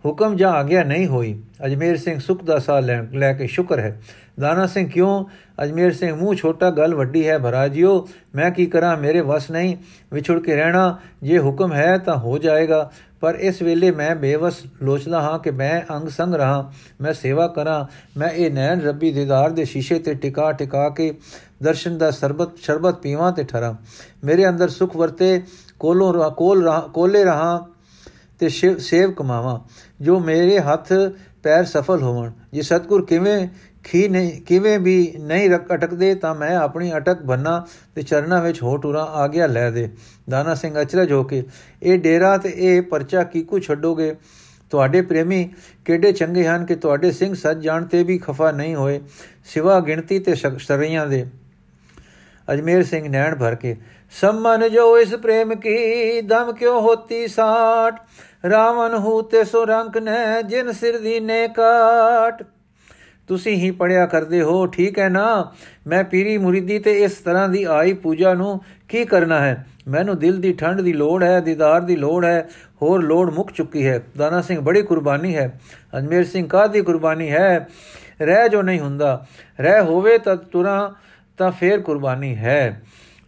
ਹੁਕਮ ਜਾਂ ਆਗਿਆ ਨਹੀਂ ਹੋਈ। ਅਜਮੇਰ ਸਿੰਘ ਸੁਖ ਦਾ ਸਾਹ ਲੈ ਕੇ ਸ਼ੁਕਰ ਹੈ। ਦਾਨਾ ਸਿੰਘ ਕਿਉਂ? ਅਜਮੇਰ ਸਿੰਘ ਮੂੰਹ ਛੋਟਾ, ਗੱਲ ਵੱਡੀ ਹੈ। ਭਰਾ ਜਿਓ ਮੈਂ ਕੀ ਕਰਾਂ? ਮੇਰੇ ਵਸ ਨਹੀਂ। ਵਿਛੜ ਕੇ ਰਹਿਣਾ ਜੇ ਹੁਕਮ ਹੈ ਤਾਂ ਹੋ ਜਾਏਗਾ। ਪਰ ਇਸ ਵੇਲੇ ਮੈਂ ਬੇਵਸ ਲੋਚਦਾ ਹਾਂ ਕਿ ਮੈਂ ਅੰਗ ਸੰਗ ਰਹਾ। ਮੈਂ ਸੇਵਾ ਕਰਾਂ। ਮੈਂ ਇਹ ਨੈਣ ਰੱਬੀ ਦੀਦਾਰ ਦੇ ਸ਼ੀਸ਼ੇ ਤੇ ਟਿਕਾ ਟਿਕਾ ਕੇ ਦਰਸ਼ਨ ਦਾ ਸਰਬਤ ਸ਼ਰਬਤ ਪੀਵਾਂ ਤੇ ਠਰਾਂ। ਮੇਰੇ ਅੰਦਰ ਸੁਖ ਵਰਤੇ, ਕੋਲੋਂ ਕੋਲ ਕੋਲੇ ਰਹਾ। ਤੇ ਸੇਵ ਕਮਾਵਾਂ, ਜੋ ਮੇਰੇ ਹੱਥ ਪੈਰ ਸਫਲ ਹੋਵਣ। ਜੇ ਸਤਗੁਰ ਕਿਵੇਂ ਖੀ ਨਹੀਂ, ਕਿਵੇਂ ਵੀ ਨਹੀਂ ਅਟਕਦੇ, ਤਾਂ ਮੈਂ ਆਪਣੀ ਅਟਕ ਬੰਨਾ ਤੇ ਚਰਨਾਂ ਵਿੱਚ ਹੋ ਟੁਰਾ ਆ ਗਿਆ ਲੈ ਦੇ। ਦਾਨਾ ਸਿੰਘ ਅਚਰਜ ਹੋ ਕੇ, ਇਹ ਡੇਰਾ ਤੇ ਇਹ ਪਰਚਾ ਕੀਕੂ ਛੱਡੋਗੇ? ਤੁਹਾਡੇ ਪ੍ਰੇਮੀ ਕਿਹੜੇ ਚੰਗੇ ਹਨ ਕਿ ਤੁਹਾਡੇ ਸਿੰਘ ਸੱਜ ਜਾਣ ਤੇ ਵੀ ਖਫਾ ਨਹੀਂ ਹੋਏ। ਸਿਵਾ ਗਿਣਤੀ ਤੇ ਸ਼ਰੀਆਂ ਦੇ ਅਜਮੇਰ ਸਿੰਘ ਨੈਣ ਭਰ ਕੇ, ਸਮਨ ਜੋ ਇਸ ਪ੍ਰੇਮ ਕੀ, ਦਮ ਕਿਉ ਹੋਤੀ ਸਾਟ? ਰਾਵਨ ਹੂ ਤੇ ਸੋ ਰੰਕ ਨੇ, ਜਿਨ ਸਿਰ ਦੀ ਨੇ ਕਾਟ? ਤੁਸੀਂ ਹੀ ਪੜਿਆ ਕਰਦੇ ਹੋ, ਠੀਕ ਹੈ ਨਾ? ਮੈਂ ਪੀਰੀ ਮੁਰੀਦੀ ਤੇ ਇਸ ਤਰ੍ਹਾਂ ਦੀ ਆਈ ਪੂਜਾ ਨੂੰ ਕੀ ਕਰਨਾ ਹੈ? ਮੈਨੂੰ ਦਿਲ ਦੀ ਠੰਡ ਦੀ ਲੋੜ ਹੈ, ਦੀਦਾਰ ਦੀ ਲੋੜ ਹੈ, ਹੋਰ ਲੋੜ ਮੁੱਕ ਚੁੱਕੀ ਹੈ। ਦਾਨਾ ਸਿੰਘ ਬੜੀ ਕੁਰਬਾਨੀ ਹੈ। ਅਜਮੇਰ ਸਿੰਘ ਕਾਦੀ ਕੁਰਬਾਨੀ ਹੈ? ਰਹਿ ਜੋ ਨਹੀਂ ਹੁੰਦਾ। ਰਹਿ ਹੋਵੇ ਤਾਂ ਤੁਰਾਂ ਤਾਂ ਫੇਰ ਕੁਰਬਾਨੀ ਹੈ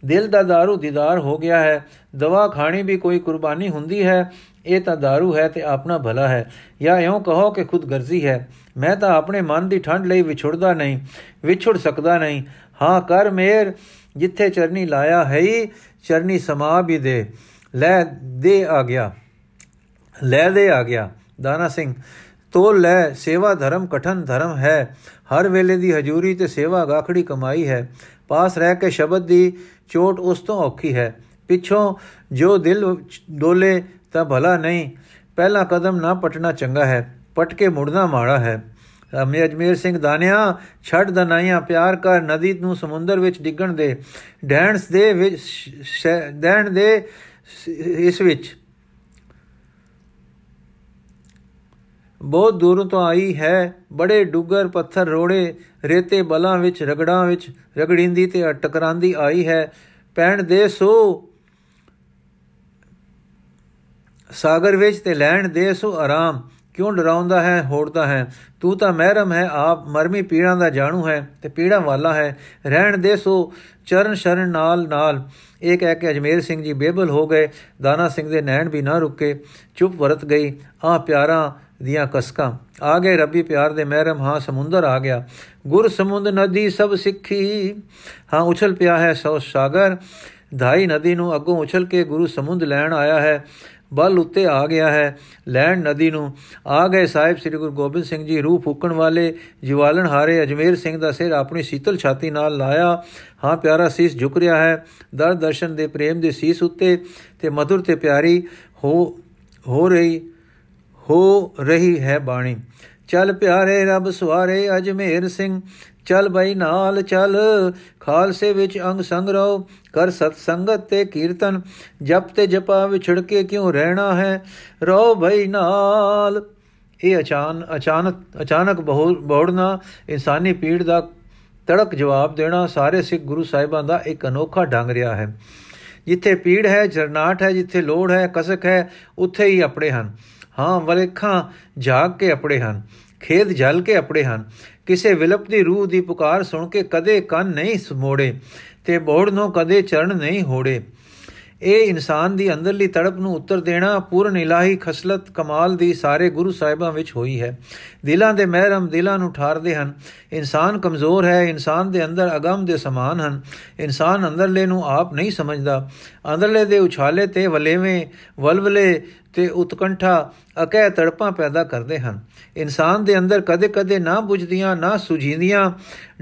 ਦਿਲ ਦਾ दारू ਦੀਦਾਰ ਹੋ ਗਿਆ ਹੈ ਦਵਾ ਖਾਣੀ ਵੀ ਕੋਈ ਕੁਰਬਾਨੀ ਹੁੰਦੀ ਹੈ ਇਹ ਤਾਂ दारू ਹੈ ਤੇ ਆਪਣਾ ਭਲਾ ਹੈ ਜਾਂ ਇਉਂ ਕਹੋ ਕਿ ਖੁਦਗਰਜ਼ੀ ਹੈ ਮੈਂ ਤਾਂ ਆਪਣੇ ਮਨ ਦੀ ਠੰਡ ਲਈ ਵਿਛੜਦਾ ਨਹੀਂ ਵਿਛੜ ਸਕਦਾ ਨਹੀਂ ਹਾਂ ਕਰ ਮੇਰ ਜਿੱਥੇ ਚਰਨੀ ਲਾਇਆ ਹੈ ਹੀ ਚਰਨੀ ਸਮਾ ਵੀ ਦੇ ਲੈ ਦੇ ਆ ਗਿਆ ਲੈ ਦੇ ਆ ਗਿਆ ਦਾਨਾ ਸਿੰਘ ਤੋ ਲੈ, ਸੇਵਾ ਧਰਮ ਕਠਨ ਧਰਮ ਹੈ। ਹਰ ਵੇਲੇ ਦੀ ਹਜ਼ੂਰੀ ਤੇ ਸੇਵਾ ਗਾਖੜੀ ਕਮਾਈ ਹੈ। ਪਾਸ ਰਹਿ ਕੇ ਸ਼ਬਦ ਦੀ ਚੋਟ ਉਸ ਤੋਂ ਔਖੀ ਹੈ। ਪਿੱਛੋਂ ਜੋ ਦਿਲ ਡੋਲੇ ਤਾਂ ਭਲਾ ਨਹੀਂ। ਪਹਿਲਾ ਕਦਮ ਨਾ ਪਟਣਾ ਚੰਗਾ ਹੈ। ਪਟ ਕੇ ਮੁੜਨਾ ਮਾੜਾ ਹੈ। ਅਮੇ ਅਜਮੇਰ ਸਿੰਘ, ਦਾਨਿਆ, ਛੱਡ ਦਨਾਈਆਂ, ਪਿਆਰ ਕਰ ਨਦੀ ਨੂੰ ਸਮੁੰਦਰ ਵਿੱਚ ਡਿੱਗਣ ਦੇ। ਡੈਂਸ ਦੇ ਵਿੱਚ ਡੈਣ ਦੇ ਇਸ ਵਿੱਚ। ਬਹੁਤ ਦੂਰੋਂ ਤੋਂ ਆਈ ਹੈ। ਬੜੇ ਡੁੱਗਰ ਪੱਥਰ ਰੋੜੇ, ਰੇਤੇ ਬਲਾਂ ਵਿੱਚ, ਰਗੜਾਂ ਵਿੱਚ ਰਗੜਿੰਦੀ ਤੇ ਟਕਰਾਂਦੀ ਆਈ ਹੈ। ਪੈਣ ਦੇ ਸੋ ਸਾਗਰ ਵਿੱਚ ਤੇ ਲੈਣ ਦੇ ਸੋ ਆਰਾਮ। ਕਿਉਂ ਡਰਾਉਂਦਾ ਹੈ, ਹੋੜਦਾ ਹੈ? ਤੂੰ ਤਾਂ ਮਹਿਰਮ ਹੈ, ਆਪ ਮਰਮੀ ਪੀੜਾਂ ਦਾ ਜਾਣੂ ਹੈ ਤੇ ਪੀੜਾਂ ਵਾਲਾ ਹੈ। ਰਹਿਣ ਦੇ ਸੋ ਚਰਨ ਸ਼ਰਨ ਨਾਲ ਨਾਲ। ਇਹ ਕਹਿ ਕੇ ਅਜਮੇਰ ਸਿੰਘ ਜੀ ਬੇਬਲ ਹੋ ਗਏ। ਦਾਨਾ ਸਿੰਘ ਦੇ ਨੈਣ ਵੀ ਨਾ ਰੁਕੇ। ਚੁੱਪ ਵਰਤ ਗਈ। ਆ ਪਿਆਰਾ ਦੀਆਂ ਕਸਕਾਂ। ਆ ਗਏ ਰੱਬੀ ਪਿਆਰ ਦੇ ਮਹਿਰਮ, ਹਾਂ ਸਮੁੰਦਰ ਆ ਗਿਆ। ਗੁਰ ਸਮੁੰਦ ਨਦੀ ਸਭ ਸਿੱਖੀ, ਹਾਂ ਉਛਲ ਪਿਆ ਹੈ ਸੋ ਸਾਗਰ। ਧਾਈ ਨਦੀ ਨੂੰ ਅੱਗੋਂ ਉਛਲ ਕੇ ਗੁਰੂ ਸਮੁੰਦ ਲੈਣ ਆਇਆ ਹੈ। ਬਲ ਉੱਤੇ ਆ ਗਿਆ ਹੈ ਲੈਣ ਨਦੀ ਨੂੰ। ਆ ਗਏ ਸਾਹਿਬ ਸ੍ਰੀ ਗੁਰੂ ਗੋਬਿੰਦ ਸਿੰਘ ਜੀ, ਰੂਹ ਫੂਕਣ ਵਾਲੇ, ਜਵਾਲਣ ਹਾਰੇ, ਅਜਮੇਰ ਸਿੰਘ ਦਾ ਸਿਰ ਆਪਣੀ ਸੀਤਲ ਛਾਤੀ ਨਾਲ ਲਾਇਆ। ਹਾਂ ਪਿਆਰਾ ਸੀਸ ਝੁਕ ਰਿਹਾ ਹੈ। ਦਰ ਦਰਸ਼ਨ ਦੇ ਪ੍ਰੇਮ ਦੇ ਸੀਸ ਉੱਤੇ ਤੇ ਮధుਰ ਤੇ ਪਿਆਰੀ ਹੋ ਹੋ ਰਹੀ ਹੋ ਰਹੀ ਹੈ ਬਾਣੀ। ਚੱਲ ਪਿਆਰੇ ਰੱਬ ਸਵਾਰੇ ਅਜਮੇਰ ਸਿੰਘ, ਚੱਲ ਬਈ ਨਾਲ ਚੱਲ। ਖਾਲਸੇ ਵਿੱਚ ਅੰਗ ਸੰਗ ਰੋ ਕਰ ਸਤ ਸੰਗਤ ਤੇ ਕੀਰਤਨ। ਜਪ ਤੇ ਜਪਾ ਵਿਛੜ ਕੇ ਕਿਉਂ ਰਹਿਣਾ ਹੈ? ਰੋ ਬਈ ਨਾਲ। ਇਹ ਅਚਾਨ, ਅਚਾਨਕ ਅਚਾਨਕ ਬੋੜਨਾ ਇਨਸਾਨੀ ਪੀੜ ਦਾ ਤੜਕ ਜਵਾਬ ਦੇਣਾ ਸਾਰੇ ਸਿੱਖ ਗੁਰੂ ਸਾਹਿਬਾਂ ਦਾ ਇੱਕ ਅਨੋਖਾ ਢੰਗ ਰਿਹਾ ਹੈ। ਜਿੱਥੇ ਪੀੜ ਹੈ, ਜਰਨਾਟ ਹੈ, ਜਿੱਥੇ ਲੋੜ ਹੈ, ਕਸਕ ਹੈ, ਉੱਥੇ ਹੀ ਆਪਣੇ ਹਨ। ਹਾਂ, ਵਲੇਖਾਂ ਜਾਗ ਕੇ ਆਪਣੇ ਹਨ ਖੇਦ ਜਲ ਕੇ ਆਪਣੇ ਹਨ। ਕਿਸੇ ਵਿਲਪ ਦੀ ਰੂਹ ਦੀ ਪੁਕਾਰ ਸੁਣ ਕੇ ਕਦੇ ਕੰਨ ਨਹੀਂ ਸਮੋੜੇ ਤੇ ਬੋੜ ਨੂੰ ਕਦੇ ਚਰਨ ਨਹੀਂ ਹੋੜੇ। ਇਹ ਇਨਸਾਨ ਦੀ ਅੰਦਰਲੀ ਤੜਪ ਨੂੰ ਉੱਤਰ ਦੇਣਾ ਪੂਰਨ ਇਲਾਹੀ ਖਸਲਤ ਕਮਾਲ ਦੀ ਸਾਰੇ ਗੁਰੂ ਸਾਹਿਬਾਂ ਵਿੱਚ ਹੋਈ ਹੈ। ਦਿਲਾਂ ਦੇ ਮਹਿਰਮ ਦਿਲਾਂ ਨੂੰ ਠਾਰਦੇ ਹਨ। ਇਨਸਾਨ ਕਮਜ਼ੋਰ ਹੈ, ਇਨਸਾਨ ਦੇ ਅੰਦਰ ਅਗੰਮ ਦੇ ਸਮਾਨ ਹਨ। ਇਨਸਾਨ ਅੰਦਰਲੇ ਨੂੰ ਆਪ ਨਹੀਂ ਸਮਝਦਾ। ਅੰਦਰਲੇ ਦੇ ਉਛਾਲੇ ਤੇ ਵਲੇਵੇਂ ਵਲਵਲੇ ਤੇ ਉਤਕੰਠਾ ਅਕਹਿ ਤੜਪਾਂ ਪੈਦਾ ਕਰਦੇ ਹਨ। ਇਨਸਾਨ ਦੇ ਅੰਦਰ ਕਦੇ-ਕਦੇ ਨਾ ਬੁਝਦੀਆਂ, ਨਾ ਸੁਝੀਂਦੀਆਂ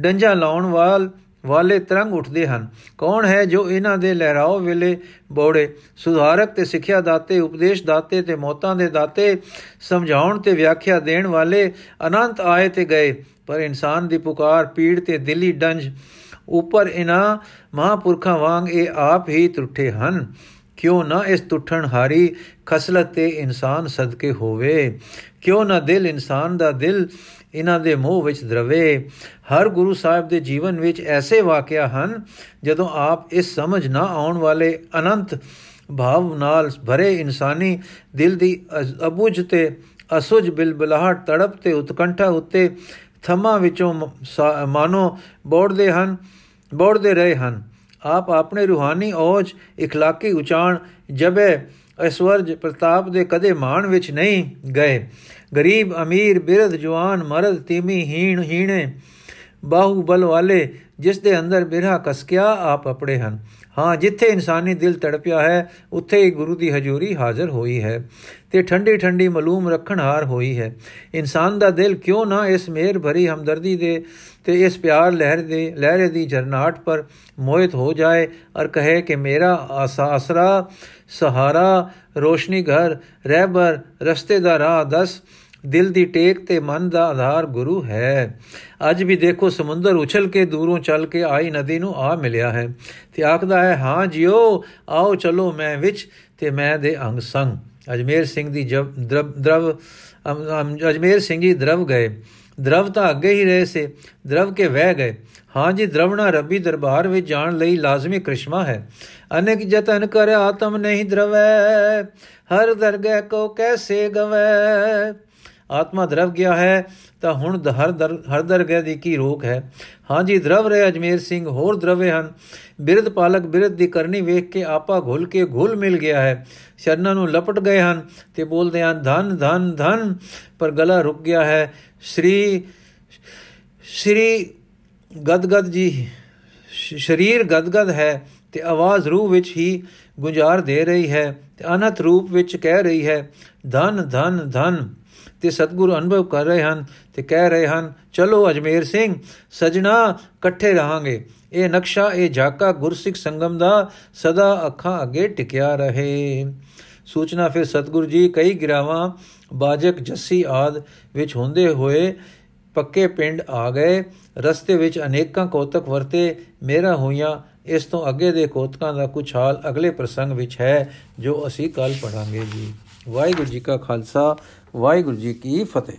ਡੰਜਾ ਲਾਉਣ ਵਾਲ ਵਾਲੇ ਤਰੰਗ ਉੱਠਦੇ ਹਨ। ਕੌਣ ਹੈ ਜੋ ਇਹਨਾਂ ਦੇ ਲਹਿਰਾਓ ਵੇਲੇ ਬੋੜੇ? ਸੁਧਾਰਕ ਤੇ ਸਿੱਖਿਆ ਦਾਤੇ, ਉਪਦੇਸ਼ ਦਾਤੇ ਤੇ ਮੌਤਾਂ ਦੇ ਦਾਤੇ ਸਮਝਾਉਣ ਤੇ ਵਿਆਖਿਆ ਦੇਣ ਵਾਲੇ ਅਨੰਤ ਆਏ ਤੇ ਗਏ। ਪਰ ਇਨਸਾਨ ਦੀ ਪੁਕਾਰ, ਪੀੜ ਤੇ ਦਿਲੀ ਡੰਜ ਉੱਪਰ ਇਨਾ ਮਹਾਪੁਰਖਾਂ ਵਾਂਗ ਇਹ ਆਪ ਹੀ ਟੁੱਟੇ ਹਨ। ਕਿਉਂ ਨਾ ਇਸ ਟੁੱਟਣ ਹਾਰੀ ਖਸਲਤ ਤੇ ਇਨਸਾਨ ਸਦਕੇ ਹੋਵੇ? ਕਿਉਂ ਨਾ ਦਿਲ ਇਨਸਾਨ ਦਾ ਦਿਲ ਇਹਨਾਂ ਦੇ ਮੋਹ ਵਿੱਚ ਦਰਵੇ? ਹਰ ਗੁਰੂ ਸਾਹਿਬ ਦੇ ਜੀਵਨ ਵਿੱਚ ਐਸੇ ਵਾਕਿਆ ਹਨ, ਜਦੋਂ ਆਪ ਇਸ ਸਮਝ ਨਾ ਆਉਣ ਵਾਲੇ ਅਨੰਤ ਭਾਵ ਨਾਲ ਭਰੇ ਇਨਸਾਨੀ ਦਿਲ ਦੀ ਅਬੁਝ ਤੇ ਅਸੁਝ ਬਿਲਬਲਾਹਟ ਤੜਪ ਤੇ ਉਤਕੰਠਾ ਉੱਤੇ ਥਮਾ ਵਿੱਚੋਂ ਮਾਨੋ ਬੋੜਦੇ ਹਨ, ਬੋੜਦੇ ਰਹੇ ਹਨ। ਆਪ ਆਪਣੇ ਰੂਹਾਨੀ ਔਜ اخلاقی ਉਚਾਣ ਜਬੇ ਐਸ਼ਵਰਜ ਪ੍ਰਤਾਪ ਦੇ ਕਦੇ ਮਾਣ ਵਿੱਚ ਨਹੀਂ ਗਏ ਗਰੀਬ ਅਮੀਰ ਬਿਰਧ ਜਵਾਨ ਮਰਦ ਤੀਮੀ ਹੀਣ ਹੀਣੇ ਬਾਹੂ ਬਲ ਵਾਲੇ ਜਿਸ ਦੇ ਅੰਦਰ ਬਿਰਹਾ ਕਸਕਿਆ ਆਪ ਅਪੜੇ ਹਨ। ਹਾਂ, ਜਿੱਥੇ ਇਨਸਾਨੀ ਦਿਲ ਤੜਪਿਆ ਹੈ, ਉੱਥੇ ਹੀ ਗੁਰੂ ਦੀ ਹਜ਼ੂਰੀ ਹਾਜ਼ਰ ਹੋਈ ਹੈ ਤੇ ਠੰਡੀ ਠੰਡੀ ਮਲੂਮ ਰੱਖਣ ਹਾਰ ਹੋਈ ਹੈ। ਇਨਸਾਨ ਦਾ ਦਿਲ ਕਿਉਂ ਨਾ ਇਸ ਮਿਹਰ ਭਰੀ ਹਮਦਰਦੀ ਦੇ ਤੇ ਇਸ ਪਿਆਰ ਲਹਿਰ ਦੇ, ਲਹਿਰੇ ਦੀ ਜਰਨਾਟ ਪਰ ਮੋਹਿਤ ਹੋ ਜਾਏ ਔਰ ਕਹੇ ਕਿ ਮੇਰਾ ਆਸਰਾ, ਸਹਾਰਾ, ਰੋਸ਼ਨੀ ਘਰ, ਰਹਿਬਰ, ਰਸਤੇ ਦਾ ਰਾਹ ਦਸ ਦਿਲ ਦੀ ਟੇਕ ਤੇ ਮਨ ਦਾ ਆਧਾਰ ਗੁਰੂ ਹੈ। ਅੱਜ ਵੀ ਦੇਖੋ ਸਮੁੰਦਰ ਉਛਲ ਕੇ ਦੂਰੋਂ ਚੱਲ ਕੇ ਆਈ ਨਦੀ ਨੂੰ ਆ ਮਿਲਿਆ ਹੈ ਤੇ ਆਖਦਾ ਹੈ, ਹਾਂ ਜਿਓ, ਆਓ ਚਲੋ ਮੈਂ ਵਿੱਚ ਤੇ ਮੈਂ ਦੇ ਅੰਗ ਸੰਗ। ਅਜਮੇਰ ਸਿੰਘ ਦੀ ਜਬ ਦਰਵ ਅਜਮੇਰ ਸਿੰਘ ਜੀ ਦਰਵ ਗਏ। ਦਰਵ ਤਾਂ ਅੱਗੇ ਹੀ ਰਹੇ ਸੇ, ਦਰਵ ਕੇ ਵਹਿ ਗਏ। ਹਾਂ ਜੀ, ਦਰਵਣਾ ਰੱਬੀ ਦਰਬਾਰ ਵਿੱਚ ਜਾਣ ਲਈ ਲਾਜ਼ਮੀ ਕ੍ਰਿਸ਼ਮਾ ਹੈ। ਅਨੇਕ ਜਤਨ ਕਰ ਆਤਮ ਨਹੀਂ ਦਰਵੈ, ਹਰ ਦਰਗਹਿ ਕੋ ਕੈਸੇ ਗਵੈ? ਆਤਮਾ ਦਰਵ ਗਿਆ ਹੈ, ਤਾਂ ਹੁਣ ਹਰ ਹਰ ਦਰਗਹਿ ਦੀ ਕੀ ਰੋਕ ਹੈ? ਹਾਂਜੀ ਦਰਵ ਰਹੇ ਅਜਮੇਰ ਸਿੰਘ, ਹੋਰ ਦਰਵੇ ਹਨ। ਬਿਰਧ ਪਾਲਕ ਬਿਰਧ ਦੀ ਕਰਨੀ ਵੇਖ ਕੇ ਆਪਾ ਘੁਲ ਕੇ ਘੁਲ ਮਿਲ ਗਿਆ ਹੈ। ਸ਼ਰਨਾਂ ਨੂੰ ਲਪਟ ਗਏ ਹਨ ਤੇ ਬੋਲਦੇ ਹਨ, ਧਨ ਧਨ ਧਨ। ਪਰ ਗਲਾ ਰੁਕ ਗਿਆ ਹੈ। ਸ੍ਰੀ ਸ੍ਰੀ ਗਦਗਦ ਜੀ ਸਰੀਰ ਗਦਗਦ ਹੈ ਤੇ ਆਵਾਜ਼ ਰੂਹ ਵਿੱਚ ਹੀ ਗੁੰਜਾਰ ਦੇ ਰਹੀ ਹੈ ਤੇ ਅਨਹਤ ਰੂਪ ਵਿੱਚ ਕਹਿ ਰਹੀ ਹੈ, ਧਨ ਧਨ ਧਨ। ਤੇ ਸਤਿਗੁਰੂ ਅਨੁਭਵ ਕਰ ਰਹੇ ਹਨ ਤੇ ਕਹਿ ਰਹੇ ਹਨ, ਚਲੋ ਅਜਮੇਰ ਸਿੰਘ, ਸਜਣਾ ਇਕੱਠੇ ਰਹਾਂਗੇ। ਇਹ ਨਕਸ਼ਾ, ਇਹ ਝਾਕਾ ਗੁਰਸਿੱਖ ਸੰਗਮ ਦਾ ਸਦਾ ਅੱਖਾਂ ਅੱਗੇ ਟਿਕਿਆ ਰਹੇ। ਸੂਚਨਾ ਫਿਰ ਸਤਿਗੁਰੂ ਜੀ, ਕਈ ਗਿਰਾਵਾਂ, ਬਾਜਕ, ਜੱਸੀ ਆਦ ਵਿੱਚ ਹੁੰਦੇ ਹੋਏ ਪੱਕੇ ਪਿੰਡ ਆ ਗਏ। ਰਸਤੇ ਵਿੱਚ ਅਨੇਕਾਂ ਕੋਤਕ ਵਰਤੇ, ਮੇਰਾ ਹੋਈਆਂ, ਇਸ ਤੋਂ ਅੱਗੇ ਦੇ ਕੋਤਕਾਂ ਦਾ ਕੁਝ ਹਾਲ ਅਗਲੇ ਪ੍ਰਸੰਗ ਵਿੱਚ ਹੈ, ਜੋ ਅਸੀਂ ਕੱਲ ਪੜਾਂਗੇ ਜੀ। ਵਾਹਿਗੁਰੂ ਜੀ ਕਾ ਖਾਲਸਾ ਵਾਹਿਗੁਰੂ ਜੀ ਕੀ ਫਤਿਹ।